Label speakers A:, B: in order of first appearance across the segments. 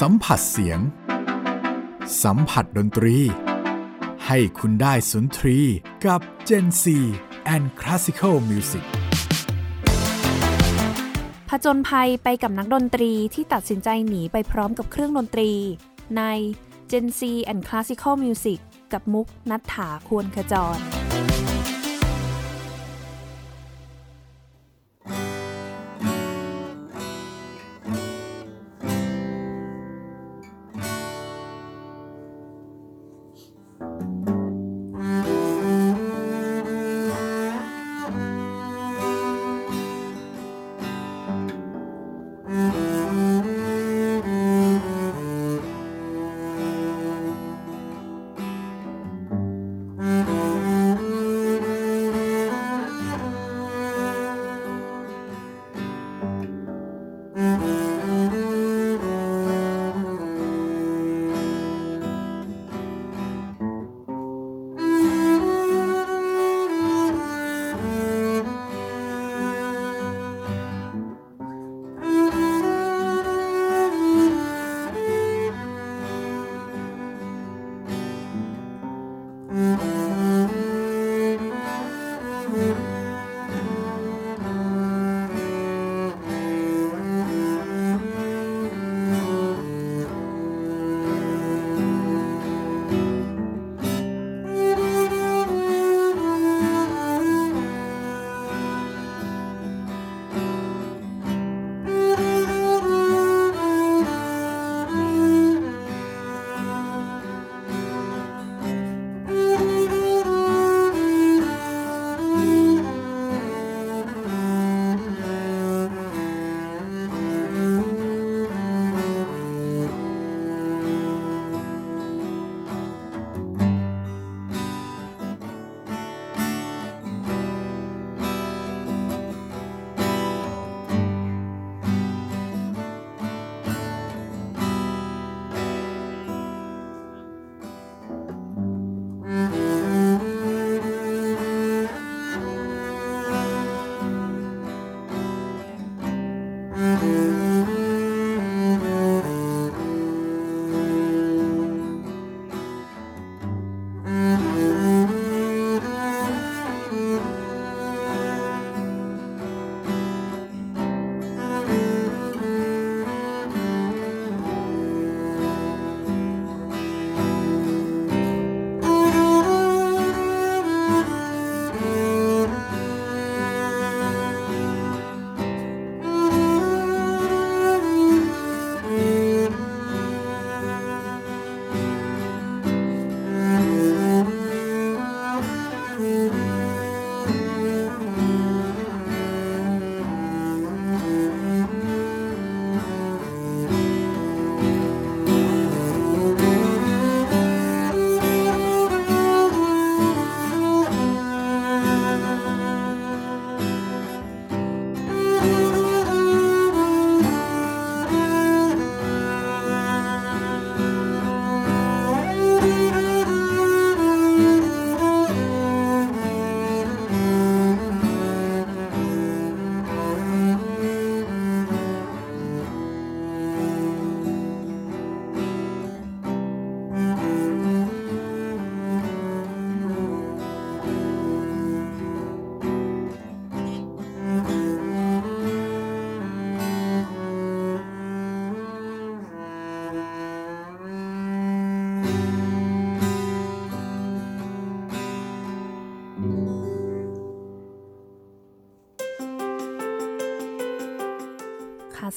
A: สัมผัสเสียง สัมผัสดนตรี ให้คุณได้สุนทรีกับ Gen C and Classical Music
B: ผจญภัยไปกับนักดนตรีที่ตัดสินใจหนีไปพร้อมกับเครื่องดนตรี ใน Gen C and Classical Music กับมุกนัฐถาควรขจร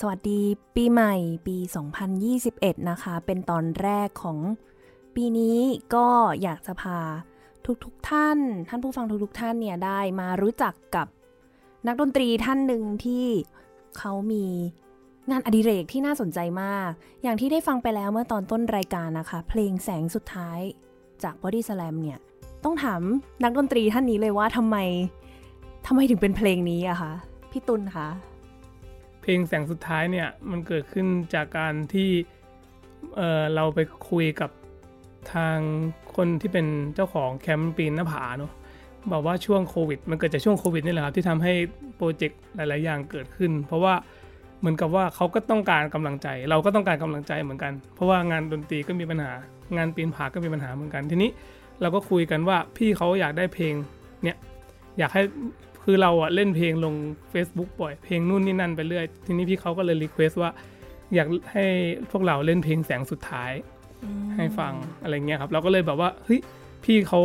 B: สวัสดีปีใหม่ปี 2021 นะคะ เป็นตอนแรกของปีนี้ก็อยากจะพาทุกๆทท่าน ท่านผู้ฟังทุกๆทท่านเนี่ยได้มารู้จักกับนักดนตรีท่านหนึ่งที่เขามีงานอดิเรกที่น่าสนใจมาก อย่างที่ได้ฟังไปแล้วเมื่อตอนต้นรายการนะคะ เพลงแสงสุดท้ายจาก Body Slam เนี่ย ต้องถามนักดนตรีท่านนี้เลยว่าทำไมทำไมถึงเป็นเพลงนี้อะคะพี่ตุลคะ
C: ลงแสงสุดท้ายเนี่ยมันเกิดขึ้นจากการที่เเราไปคุยกับทางคนที่เป็นเจ้าของแคมป์ปีนหน้าผาเนาะบอกว่าช่วงโควิด มันเกิดจากช่วงโควิดนี่แหละครับที่ทำให้โปรเจกต์หลาย ๆ อย่างเกิดขึ้น เพราะว่าเหมือนกับว่าเขาก็ต้องการกำลังใจ เราก็ต้องการกำลังใจเหมือนกัน เพราะว่างานดนตรีก็มีปัญหา งานปีนผาก็มีปัญหาเหมือนกันทีนี้เราก็คุยกันว่าพี่เขาอยากได้เพลงเนี่ยอยากให้ คือเราอะเล่นเพลงลง Facebook บ่อย เพลงนู่นนี่นั่นไปเรื่อย ทีนี้พี่เขาก็เลย request ว่า อยากให้พวกเราเล่นเพลงแสงสุดท้าย
B: อืม
C: ให้ฟังอะไรเงี้ยครับ เราก็เลยแบบว่าเฮ้ยพี่เขา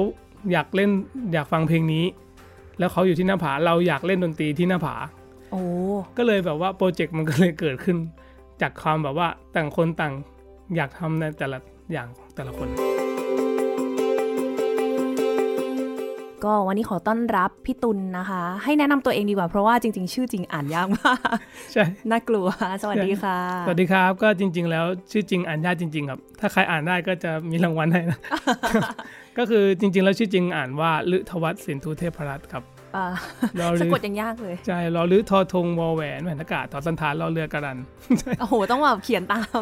C: อยากเล่นอยากฟังเพลงนี้ แล้วเขาอยู่ที่หน้าผาเราอยากเล่นดนตรีที่หน้าผา
B: โอ้
C: ก็เลยแบบว่าโปรเจกต์มันก็เลยเกิดขึ้น จากความแบบว่าต่างคนต่างอยากทำในแต่ละอย่างของแต่ละคน
B: ก็วันนี้ขอต้อนรับพี่ตุลนะคะ ให้แนะนำตัวเองดีกว่าเพราะว่าจริง ๆ ชื่อจริงอ่านยากมาก
C: ใช่
B: น่ากลัว สวัสดีค่ะ
C: สวัสดีครับก็จริง ๆ แล้วชื่อจริงอ่านยากจริง ๆ ครับ ถ้าใครอ่านได้ก็จะมีรางวัลให้นะก็คือจริง ๆ แล้วชื่อจริงอ่านว่าฤทวัฒน์สินทุเทพรัตน์ครับ
B: อ่า
C: รอ
B: สะ
C: ลื
B: กดยังยากเลย
C: ใช่รอลือทอทงวอแหวนแหวนอากาศทอสันฐานรอเรือกระดัน
B: โอ้โห ต้องแบบเขียนตาม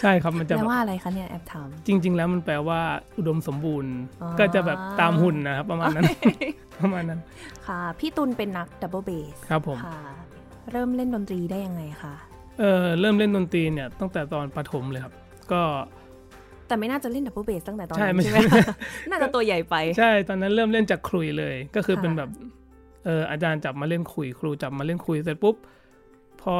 C: ใช่ครับมันจะ
B: แปล
C: แบบ
B: ว่าอะไรคะเนี่ยแอบถาม
C: จริง ๆ แล้วมันแปลว่าอุดมสมบูรณ์
B: อ๋อ
C: ก็จะแบบตามหุ่นนะครับประมาณนั้นประมาณนั้น
B: ค่ะ พี่ตุลเป็นนักดับเบิลเบส
C: ครับผม
B: ค่ะเริ่มเล่นดนตรีได้ยังไงคะ
C: เออเริ่มเล่นดนตรีเนี่ยตั้งแต่ตอนประถมเลยครับ ก็
B: แต่ไม่น่าจะเล่นดับเบิลเบสตั้งแต่ตอน
C: ใช่
B: นั้น
C: ไม่
B: ใช่
C: ใช่
B: ไหมคะน่าจะตัวใหญ่ไป
C: ใช่ตอนนั้นเริ่มเล่นจากขลุ่ยเลย ก็คือ
B: ค่ะ
C: เป็นแบบเอออาจารย์จับมาเล่นขลุ่ยครูจับมาเล่นขลุ่ยเสร็จปุ๊บ พอ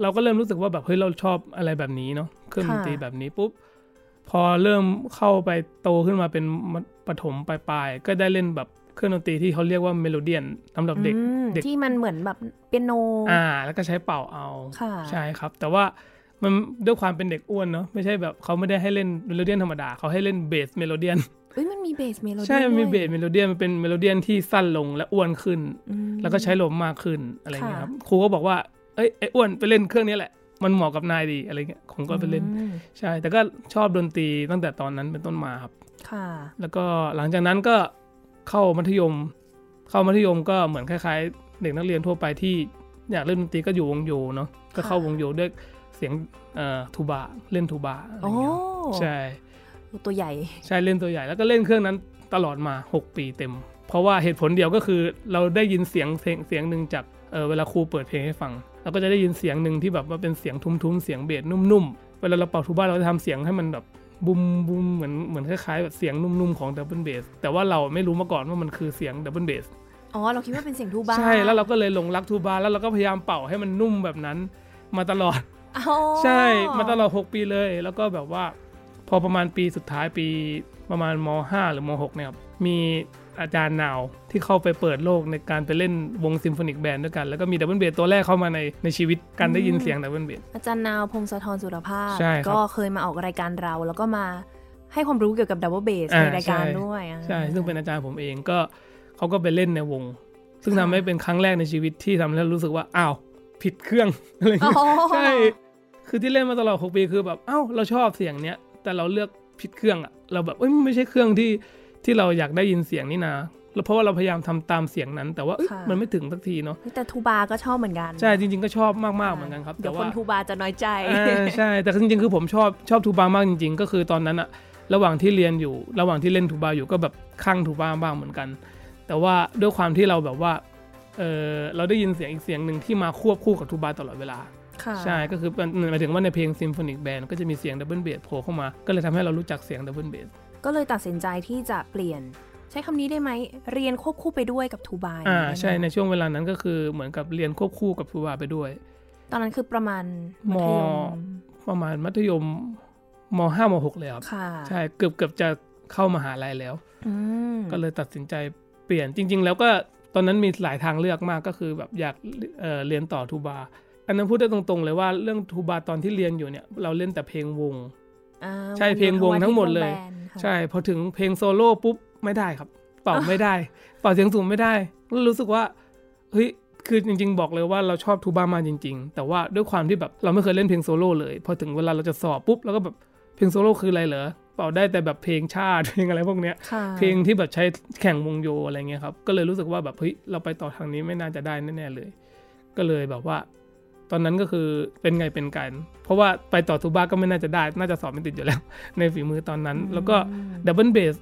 C: เราก็เริ่มรู้สึกว่าแบบเฮ้ยเราชอบอะไรแบบนี้เนาะเครื่องดนตรีแบบนี้ปุ๊บพอเริ่มเข้าไปโตขึ้นมาเป็นประถมปลายๆก็ได้เล่นแบบเครื่องดนตรีที่เขาเรียกว่าเมโลเดียนสำหรับเด็ก
B: อืม
C: เด็ก
B: ที่มันเหมือนแบบเปียโน
C: อ่า แล้วก็ใช้เป่าเอา
B: ค่ะ
C: ใช่ครับ แต่ว่ามันด้วยความเป็นเด็กอ้วนเนาะไม่ใช่แบบเขาไม่ได้ให้เล่นเมโลเดียนธรรมดาเขาให้เล่นเบสเมโลเดียน
B: เอ้ยมันมีเบสเมโลเดียน
C: ใช่มันมี
B: ด้วย
C: เบสเมโลเดียนมันเป็นเมโลเดียนที่สั้นลงและอ้วนขึ้น
B: อืม
C: แล้วก็ใช้ลมมากขึ้นอะไรเงี้ย
B: ค่ะ
C: ครับครูก็บอกว่า เอ้ยไอ้อ้วนไปเล่นเครื่องนี้แหละ มันเหมาะกับนายดีอะไรเงี้ยผมก็ไปเล่น
B: อืม
C: ใช่ แต่ก็ชอบดนตรีตั้งแต่ตอนนั้นเป็นต้นมาครับ
B: ค่ะ
C: แล้วก็หลังจากนั้นก็เข้ามัธยม เข้ามัธยมก็เหมือนคล้ายๆ เด็กนักเรียนทั่วไปที่อยากเล่นดนตรีก็อยู่วงโยเนาะก็เข้าวงโยด้วยเสียงเอ่อทูบาเล่นทูบาอะไร
B: โอ้
C: เงี้ยใช่
B: ตัวใหญ่
C: ใช่เล่นตัวใหญ่แล้วก็เล่นเครื่องนั้นตลอดมา 6 ปีเต็ม เพราะว่าเหตุผลเดียวก็คือเราได้ยินเสียงเพลงเสียงหนึ่งจากเออเวลาครูเปิดเพลงให้ฟัง เราก็จะได้ยินเสียงหนึ่งที่แบบว่าเป็นเสียงทุ้มๆ เสียงเบสนุ่มๆ เวลาเราเป่าทูบ้าเราจะทำเสียงให้มันแบบบุมบุมเหมือนเหมือนคล้ายๆแบบเสียงนุ่มๆของดับเบิลเบสแต่ว่าเราไม่รู้มาก่อนว่ามันคือเสียงดับเบิลเบส
B: อ๋อเราคิดว่าเป็นเสียงทูบ้า
C: ใช่แล้วเราก็เลยหลงรักทูบ้าแล้วเราก็พยายามเป่าให้มันนุ่มแบบนั้นมาตลอด
B: อ
C: ใช่มาตลอด 6 ปีเลย แล้วก็แบบว่า พอประมาณปีสุดท้ายปีประมาณม 5 หรือม 6 เนี่ยครับมี อาจารย์นาวที่เข้าไปเปิดโลกในการไปเล่นวง symphonic band ด้วยกัน แล้วก็มีดับเบิลเบสตัวแรกเข้ามาในในชีวิตการได้ยินเสียงดับเบิลเบส
B: อาจารย์นาวพงศธรสุรภาพ
C: ใช่ครับ
B: ก็เคยมาออกรายการเราแล้วก็มาให้ความรู้เกี่ยวกับดับเบิลเบส
C: อ่า
B: ในรายการ
C: ใช่
B: ด้วยอะ
C: ใช่ ซึ่งเป็นอาจารย์ผมเองก็เขาก็ไปเล่นในวง ซึ่งทำให้เป็นครั้งแรกในชีวิตที่ทำให้เรารู้สึกว่าอ้าวผิดเครื่องอะไรอย่าง
B: อ๋อ
C: เงี้ยใช่คือที่เล่นมาตลอด6ปีคือแบบเอ้าเราชอบเสียงเนี้ยแต่เราเลือกผิดเครื่องอะเราแบบเอ้ยมันไม่ใช่เครื่องที่ ที่เราอยากได้ยินเสียงนี่นาแล้วเพราะว่าเราพยายามทำตามเสียงนั้น แต่ว่าเอ้ยมันไม่ถึงสักทีเนาะ
B: แต่ทูบาก็ชอบเหมือนกัน
C: ใช่จริง ๆก็ชอบมากๆเหมือนกันครับ
B: เดี๋
C: แต่
B: ยวค
C: ว่า
B: นทูบาจะน้อยใจ
C: อ่าใช่แต่จริงๆคือผมชอบชอบทูบามากจริง ๆ ก็คือตอนนั้นอะระหว่างที่เรียนอยู่ ระหว่างที่เล่นทูบาอยู่ก็แบบคลั่งทูบาบ้างเหมือนกัน แต่ว่าด้วยความที่เราแบบว่าเออเราได้ยินเสียงอีกเสียงหนึ่งที่มาควบคู่กับทูบาตลอดเวลา
B: ค่ะ
C: ใช่ก็คือเป็นหมายถึงว่าในเพลง symphonic band ก็จะมีเสียงดับเบิลเบสโผล่เข้ามา ก็เลยทำให้เรารู้จักเสียงดับเบิลเบส
B: ก็เลยตัดสินใจที่จะเปลี่ยน ใช้คำนี้ได้ไหม เรียนควบคู่ไปด้วยกับทูบา
C: อ
B: ย่างนี้ได้ไหม
C: ใช่ในช่วงเวลานั้นก็คือเหมือนกับเรียนควบคู่กับทูบาไปด้วย
B: ตอนนั้นคือประมาณ
C: ม
B: มัธยม
C: ประมาณมัธยมมห้ามหกเลยครับ
B: ค่ะ
C: ใช่เกือบเกือบจะเข้ามหาลัยแล้ว
B: อืม
C: ก็เลยตัดสินใจเปลี่ยนจริง ๆ แล้วก็ตอนนั้นมีหลายทางเลือกมากก็คือแบบอยากเอ่อเรียนต่อทูบาอันนั้นพูดได้ตรงๆเลยว่าเรื่องทูบาตอนที่เรียนอยู่เนี่ย เราเล่นแต่เพลงวง
B: อ่า
C: ใช่เพลงวงทั้งหมดเลย
B: วงแบนด์ ค่ะ
C: ใช่ พอถึงเพลงโซโล่ปุ๊บไม่ได้ครับ เป่าไม่ได้ เป่าเสียงสูงไม่ได้ก็รู้สึกว่าเฮ้ยคือจริง ๆ บอกเลยว่าเราชอบทูบามากจริง ๆ แต่ว่าด้วยความที่แบบเราไม่เคยเล่นเพลงโซโล่เลย พอถึงเวลาเราจะสอบปุ๊บเราก็แบบเพลงโซโล่คืออะไรเหรอเป่าได้แต่แบบเพลงชาติเพลงอะไรพวกเนี้ย
B: ค่ะ
C: เพลงที่แบบใช้แข่งวงโยอะไรเงี้ยครับ ก็เลยรู้สึกว่าแบบเฮ้ยเราไปต่อทางนี้ไม่น่าจะได้แน่ๆเลย ก็เลยแบบว่า ตอนนั้นก็คือเป็นไงเป็นกัน เพราะว่าไปต่อทูบ้าก็ไม่น่าจะได้ น่าจะสอบไม่ติดอยู่แล้ว ในฝีมือตอนนั้น แล้วก็ดับเบิลเบส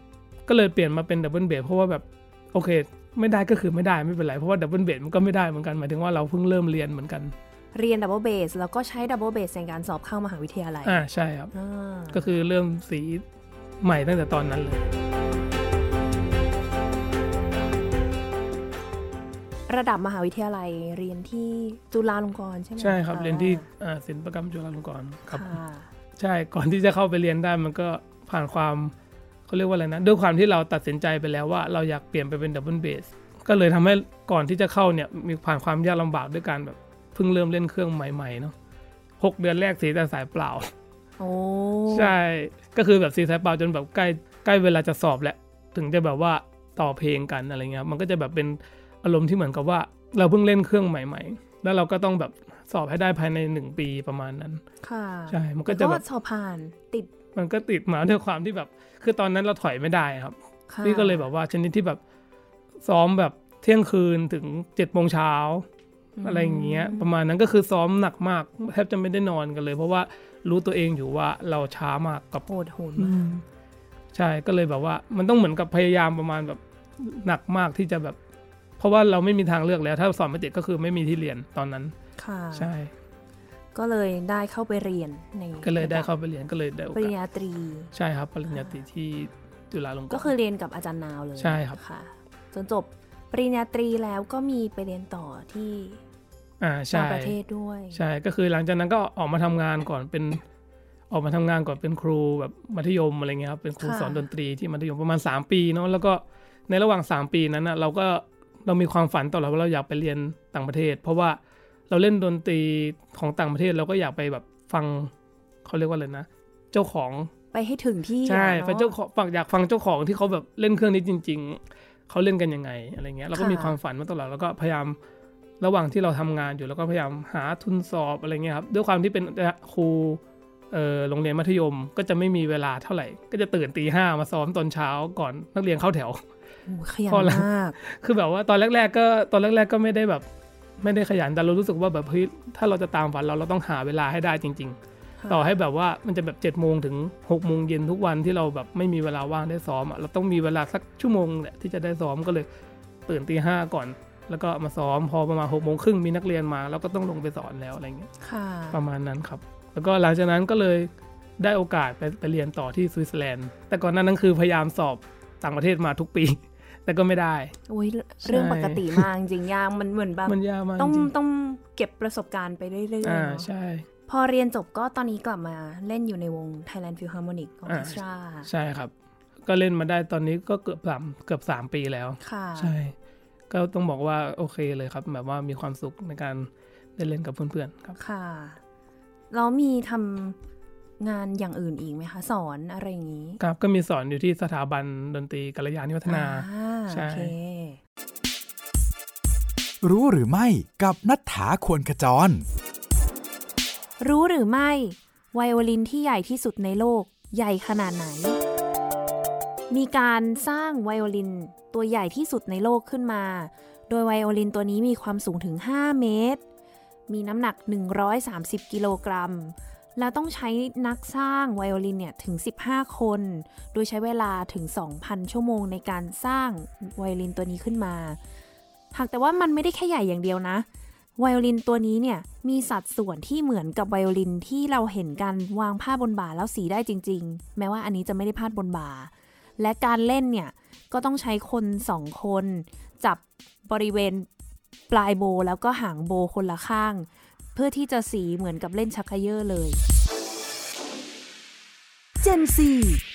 C: ก็เลยเปลี่ยนมาเป็นดับเบิลเบสเพราะว่าแบบโอเค ไม่ได้ก็คือไม่ได้ไม่เป็นไร เพราะว่าดับเบิลเบสมันก็ไม่ได้เหมือนกันหมายถึงว่าเราเพิ่งเริ่มเรียนเหมือนกัน
B: เรียนดับเบิลเบสแล้วก็ใช้ดับเบิลเบสในการสอบเข้ามหาวิทยาลัย
C: อ่าใช่ครับ
B: อ่า
C: ก็คือเริ่มสีใหม่ตั้งแต่ตอนนั้นเลย
B: ระดับมหาวิทยาลัยเรียนที่จุฬาลงกรณ์ใช่ไหม
C: ใช่ครับะเรียนที่อ่าศิลปกรรมจุฬาลงกรณ์ครับ
B: ค่ะ
C: ใช่ก่อนที่จะเข้าไปเรียนได้มันก็ผ่านความเขาเรียกว่าอะไรนะด้วยความที่เราตัดสินใจไปแล้วว่าเราอยากเปลี่ยนไปเป็นดับเบิลเบสก็เลยทำให้ก่อนที่จะเข้าเนี่ยมีผ่านความยากลำบากด้วยการแบบเพิ่งเริ่มเล่นเครื่องใหม่ๆเนาะหกเดือนแรกสีแต่สายเปล่า
B: โอ้
C: ใช่ก็คือแบบสีสายเปล่าจนแบบใกล้ใกล้เวลาจะสอบแล้วถึงจะแบบว่าต่อเพลงกันอะไรเงี้ยมันก็จะแบบเป็น อารมณ์ที่เหมือนกับว่า เราเพิ่งเล่นเครื่องใหม่ ๆ แล้วเราก็ต้องแบบสอบให้ได้ภายในหนึ่งปีประมาณนั้น
B: ค่ะ
C: ใช่ มันก็จะแบบ
B: สอบผ่านติด
C: มันก็ติดมาด้วยความที่แบบ คือตอนนั้นเราถอยไม่ได้ครับ
B: ค่ะ
C: พี่ก็เลยแบบว่าชนิดที่แบบซ้อมแบบเที่ยงคืนถึงเจ็ดโมงเช้าอะไรอย่างเงี้ย ประมาณนั้นก็คือซ้อมหนักมากแทบจะไม่ได้นอนกันเลย เพราะว่ารู้ตัวเองอยู่ว่าเราช้ามากกับ
B: โหดโหด
C: อื
B: มาก
C: มใช่ก็เลยแบบว่า มันต้องเหมือนกับพยายามประมาณแบบหนักมากที่จะแบบ เพราะว่าเราไม่มีทางเลือกแล้ว ถ้าสอบไม่ติดก็คือไม่มีที่เรียนตอนนั้น
B: ค่ะ
C: ใช่
B: ก็เลยได้เข้าไปเรียนใน
C: ก็เลยได้
B: ระ
C: เข้าไปเรียนก็เลยได้โอ
B: ปริญ
C: กาส
B: ญาตรี
C: ใช่ครับปริญญาตรีที่จุฬาลงกรณ์
B: ก็คือเรียนกับอาจารย์นาวเลย
C: ใช่ครับ
B: ค่ะจนจบปริญญาตรีแล้วก็มีไปเรียนต่อที่
C: อ่าใช่
B: ต่างประเทศด้วย
C: ใช่ ก็คือหลังจากนั้นก็ออกมาทำงานก่อนเป็น ออกมาทำงานก่อนเป็นครูแบบมัธยมอะไรเงี้ยครับเป็นครูสอนดนตรีที่มัธยมประมาณ 3 ปีเนาะแล้วก็ในระหว่าง 3 ปีนั้นนะเราก็ เรามีความฝันต่อเราว่าเราอยากไปเรียนต่างประเทศ เพราะว่าเราเล่นดนตรีของต่างประเทศเราก็อยากไปแบบฟังเขาเรียกว่าอะไรนะ เจ้าของ
B: ไปให้ถึงที่
C: ใช่
B: อะ
C: ไปเจ้าของฟังอยากฟังเจ้าของที่เขาแบบเล่นเครื่องนี้จริง ๆเขาเล่นกันยังไงอะไรเงี้ยเราก็มีความฝันมาตลอดแล้วก็พยายามระหว่างที่เราทำงานอยู่แล้วก็พยายามหาทุนสอบอะไรเงี้ยครับด้วยความที่เป็นครูเอ่อโรงเรียนมัธยมก็จะไม่มีเวลาเท่าไหร่ ก็จะตื่นตีห้ามาซ้อมตอนเช้าก่อนนักเรียนเข้าแถว
B: โอ้ ขยัน
C: พอแล้ว
B: มาก
C: คือแบบว่าตอนแรก ๆ ก็ตอนแรก ๆ ก็ไม่ได้แบบไม่ได้ขยันแต่เรารู้สึกว่าแบบเฮ้ยถ้าเราจะตามฝันเราเราต้องหาเวลาให้ได้จริง ๆ ต่อให้แบบว่ามันจะแบบ7จ็ดโมงถึง6กโมงเย็นทุกวันที่เราแบบไม่มีเวลาว่างได้ซ้อมอะเราต้องมีเวลาสักชั่วโมงแหละที่จะได้ซ้อมก็เลยตื่นตีห้าก่อน แล้วก็มาซ้อมพอประมาณหกโมงครึ่งมีนักเรียนมาแล้วก็ต้องลงไปสอนแล้วอะไรเงี้ย
B: ค่ะ
C: ประมาณนั้นครับ แล้วก็หลังจากนั้นก็เลยได้โอกาสไปไปเรียนต่อที่สวิตเซอร์แลนด์แต่ก่อนหนั้นนั้นคือพยายามสอบต่างประเทศมาทุกปี แต่ก็ไม่ได้
B: โอ้ยเรื่องปกติมากจริงๆยากมันเหมือนแบบ
C: มันยากมาก
B: ต้อง
C: จริง
B: ต้องเก็บประสบการณ์ไปเรื่อยๆ
C: อ่า
B: เนอะ
C: ใช่
B: พอเรียนจบก็ตอนนี้กลับมาเล่นอยู่ในวง Thailand Philharmonic Orchestra
C: ใช่ครับ ก็เล่นมาได้ตอนนี้ก็เกือบสามเกือบสามปีแล้ว
B: ค่ะ
C: ใช่ ก็ต้องบอกว่าโอเคเลยครับ แบบว่ามีความสุขในการได้เล่นกับเพื่อนๆครับ
B: ค่ะแล้วมีทำ งานอย่างอื่นอีกไหมคะ สอนอะไรอย่างนี้
C: ครับก็มีสอนอยู่ที่สถาบันดนตรีกัลยาณิวัฒนา
B: อ่า
C: ใช่
B: โอเค
A: รู้หรือไม่กับนัฐถาควรขจร
B: รู้หรือไม่ไวโอลินที่ใหญ่ที่สุดในโลกใหญ่ขนาดไหน มีการสร้างไวโอลินตัวใหญ่ที่สุดในโลกขึ้นมา โดยไวโอลินตัวนี้มีความสูงถึง 5 เมตร มีน้ำหนัก 130 กิโลกรัม แล้วต้องใช้นักสร้างไวโอลินเนี่ยถึง 15 คน โดยใช้เวลาถึง 2,000 ชั่วโมงในการสร้างไวโอลินตัวนี้ขึ้นมา หากแต่ว่ามันไม่ได้แค่ใหญ่อย่างเดียวนะ ไวโอลินตัวนี้เนี่ยมีสัดส่วนที่เหมือนกับไวโอลินที่เราเห็นกันวางผ้าบนบ่าแล้วสีได้จริง ๆ แม้ว่าอันนี้จะไม่ได้พาดบนบ่า และการเล่นเนี่ยก็ต้องใช้คนสองคน จับบริเวณปลายโบแล้วก็หางโบคนละข้าง พื่อที่จะสีเหมือนกับเล่นชักเขยอเลย
D: Gen C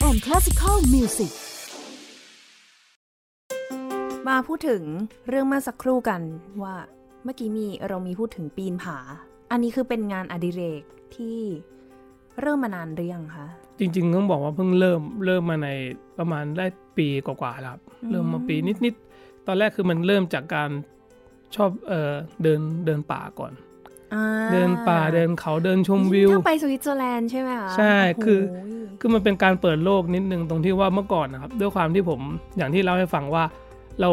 D: and Classical Music
B: มาพูดถึงเรื่องมื่อสักครู่กันว่าเมื่อกี้มีเรามีพูดถึงปีนผา อันนี้คือเป็นงานอดิเรกที่เริ่มมานานหรือยังคะ
C: จริง ๆ ต้องบอกว่าเพิ่งเริ่มเริ่มมาในประมาณได้ปีกว่าๆแล้วครับ เริ่มมาปีนิดๆ ตอนแรกคือมันเริ่มจากการชอบเออเดินเดินป่าก่อน เดินป่าเดินเขาเดินชมวิว
B: ถ้าไปสวิตเซอร์แลนด์ใช่ไหมคะ
C: ใช่
B: โโห
C: คือคือมันเป็นการเปิดโลกนิดนึงตรงที่ว่าเมื่อก่อนนะครับ ด้วยความที่ผมอย่างที่เล่าให้ฟังว่า เรา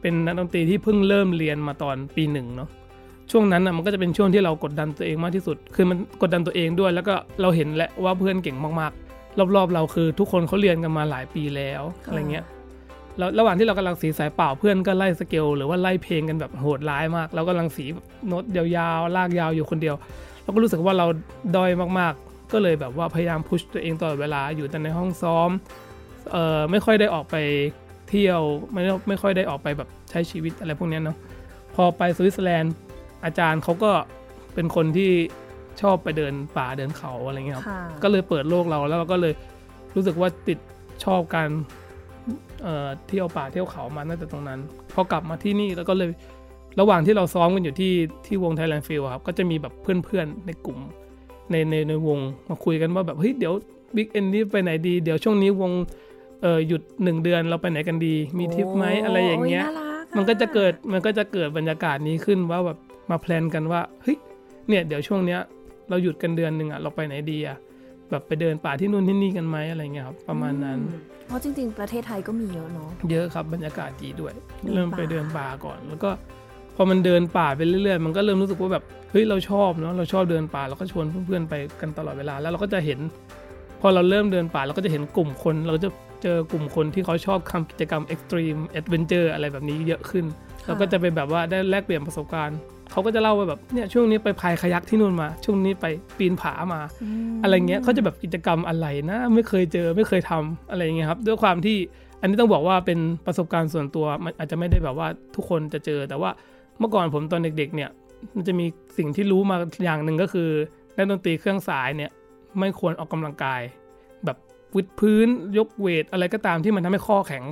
C: เป็นนักดนตรีที่เพิ่งเริ่มเรียนมาตอนปีหนึ่งเนาะช่วงนั้นนะมันก็จะเป็นช่วงที่เรากดดันตัวเองมากที่สุด คือมันกดดันตัวเองด้วย แล้วก็เราเห็นแหละว่าเพื่อนเก่งมากๆ รอบๆ เราคือทุกคนเขาเรียนกันมาหลายปีแล้วอะไรเงี้ย แล้วระหว่างที่เรากำลังสีสายเปล่าเพื่อนก็ไล่สเกลหรือว่าไล่เพลงกันแบบโหดร้ายมาก เรากำลังสีโน้ตยาวๆลากยาวอยู่คนเดียว เราก็รู้สึกว่าเราด้อยมากๆ ก็เลยแบบว่าพยายามพุชตัวเองตลอดเวลาอยู่แต่ในห้องซ้อมเอ่อไม่ค่อยได้ออกไปเที่ยวไม่ได้ไม่ค่อยได้ออกไปแบบใช้ชีวิตอะไรพวกเนี้ยเนาะพอไปสวิตเซอร์แลนด์อาจารย์เขาก็เป็นคนที่ชอบไปเดินป่าเดินเขาอะไรเงี้ยครับ
B: ค่ะ
C: ก็เลยเปิดโลกเราแล้วเราก็เลยรู้สึกว่าติดชอบการ เอ่อเที่ยวป่าเที่ยวเขามาตั้งแต่ตรงนั้น พอกลับมาที่นี่แล้วก็เลยระหว่างที่เราซ้อมกันอยู่ที่ที่วง Thailand Field อะครับก็จะมีแบบเพื่อนๆในกลุ่มในในในวงมาคุยกันว่าแบบเฮ้ยเดี๋ยวบิ๊กเอ็นนี้ไปไหนดี เดี๋ยวช่วงนี้วงเออหยุดหนึ่งเดือนเราไปไหนกันดี มีทริปไหมอะไรอย่างเงี้ย
B: โน่ารัอ
C: มันก็จะเกิดมันก็จะเกิดบรรยากาศนี้ขึ้นว่าแบบมาแพลนกันว่าเฮ้ยเนี่ยเดี๋ยวช่วงเนี้ยเราหยุดกันเดือนหนึ่งอะเราไปไหนดีอะ แบบไปเดินป่าที่นู่นที่นี่กันไหมอะไรเงี้ยครับประมาณนั้น
B: อืเพราะจริง ๆ ประเทศไทยก็มีเยอะเนาะ
C: เยอะครับบรรยากาศดีด้วย
B: เดินป่า
C: เริ่มไปเดินป่าก่อน แล้วก็พอมันเดินป่าไปเรื่อยๆ มันก็เริ่มรู้สึกว่าแบบเฮ้ยเราชอบเนาะเราชอบเดินป่าเราก็ชวนเพื่อนๆไปกันตลอดเวลาแล้วเราก็จะเห็น พอเราเริ่มเดินป่าเราก็จะเห็นกลุ่มคน เราจะเจอกลุ่มคนที่เขาชอบทำกิจกรรม extreme adventure อะไรแบบนี้เยอะขึ้นเราก็จะไปแบบว่าได้แลกเปลี่ยนประสบการณ์ เขาก็จะเล่าว่าแบบเนี่ยช่วงนี้ไปพายคายักที่นู่นมา ช่วงนี้ไปปีนผามาอะไรเงี้ยเขาจะแบบกิจกรรมอะไรนะไม่เคยเจอไม่เคยทำอะไรเงี้ยครับด้วยความที่อันนี้ต้องบอกว่าเป็นประสบการณ์ส่วนตัวมันอาจจะไม่ได้แบบว่าทุกคนจะเจอ แต่ว่าเมื่อก่อนผมตอนเด็ก ๆ เนี่ย มันจะมีสิ่งที่รู้มาอย่างหนึ่งก็คือนักดนตรีเครื่องสายเนี่ยไม่ควรออกกำลังกาย แบบวิดพื้นยกเวทอะไรก็ตามที่มันทำให้ข้อแข็ง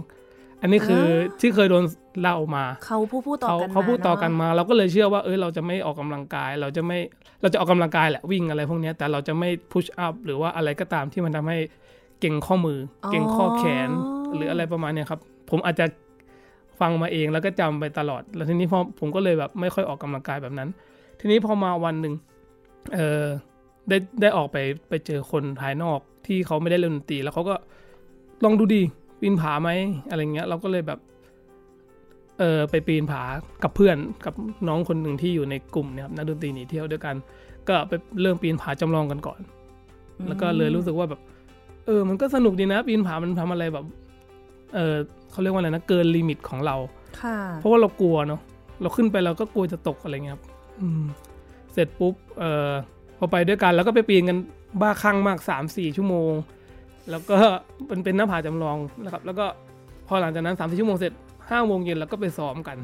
C: อันนี้คือที่เคยโดนเล่ามา
B: เขาพูดพูดต่อ
C: เขา
B: กัน
C: เขาพูดต่อกัน
B: เะ
C: มา เราก็เลยเชื่อว่าเอ้ยเราจะไม่ออกกำลังกาย เราจะไม่เราจะออกกำลังกายแหละวิ่งอะไรพวกเนี้ยแต่เราจะไม่พุชอัพหรือว่าอะไรก็ตามที่มันทำให้เก่งข้อมืออเก่งข้อแขนหรืออะไรประมาณเนี้ยครับ ผมอาจจะฟังมาเองแล้วก็จำไปตลอด แล้วทีนี้พอผมก็เลยแบบไม่ค่อยออกกำลังกายแบบนั้น ทีนี้พอมาวันหนึ่งเออได้ได้ออกไปไปเจอคนภายนอกที่เขาไม่ได้เล่นดนตรีแล้วเขาก็ลองดูดี ปีนผาไหมอะไรเงี้ยเราก็เลยแบบเออไปปีนผากับเพื่อนกับน้องคนหนึ่งที่อยู่ในกลุ่มเนี่ยครับนักดนตรีหนีเที่ยวด้วยกัน ก็ไปเริ่มปีนผาจำลองกันก่อน แล้วก็เลยรู้สึกว่าแบบ เออ มันก็สนุกดีนะ ปีนผามันทำอะไรแบบ เออเขาเรียกว่าอะไรนะเกิน limit ของเรา
B: ค่ะ
C: เพราะว่าเรากลัวเนาะเราขึ้นไปเราก็กลัวจะตกอะไรเงี้ยครับอืมเสร็จปุ๊บเออพอไปด้วยกันแล้วก็ไปปีนกันบ้าคลั่งมากสามสี่ชั่วโมง แล้วก็เป็นเป็นหน้าผาจำลองนะครับ แล้วก็พอหลังจากนั้นสามสี่ชั่วโมงเสร็จห้าโมงเย็นเราก็ไปซ้อมกัน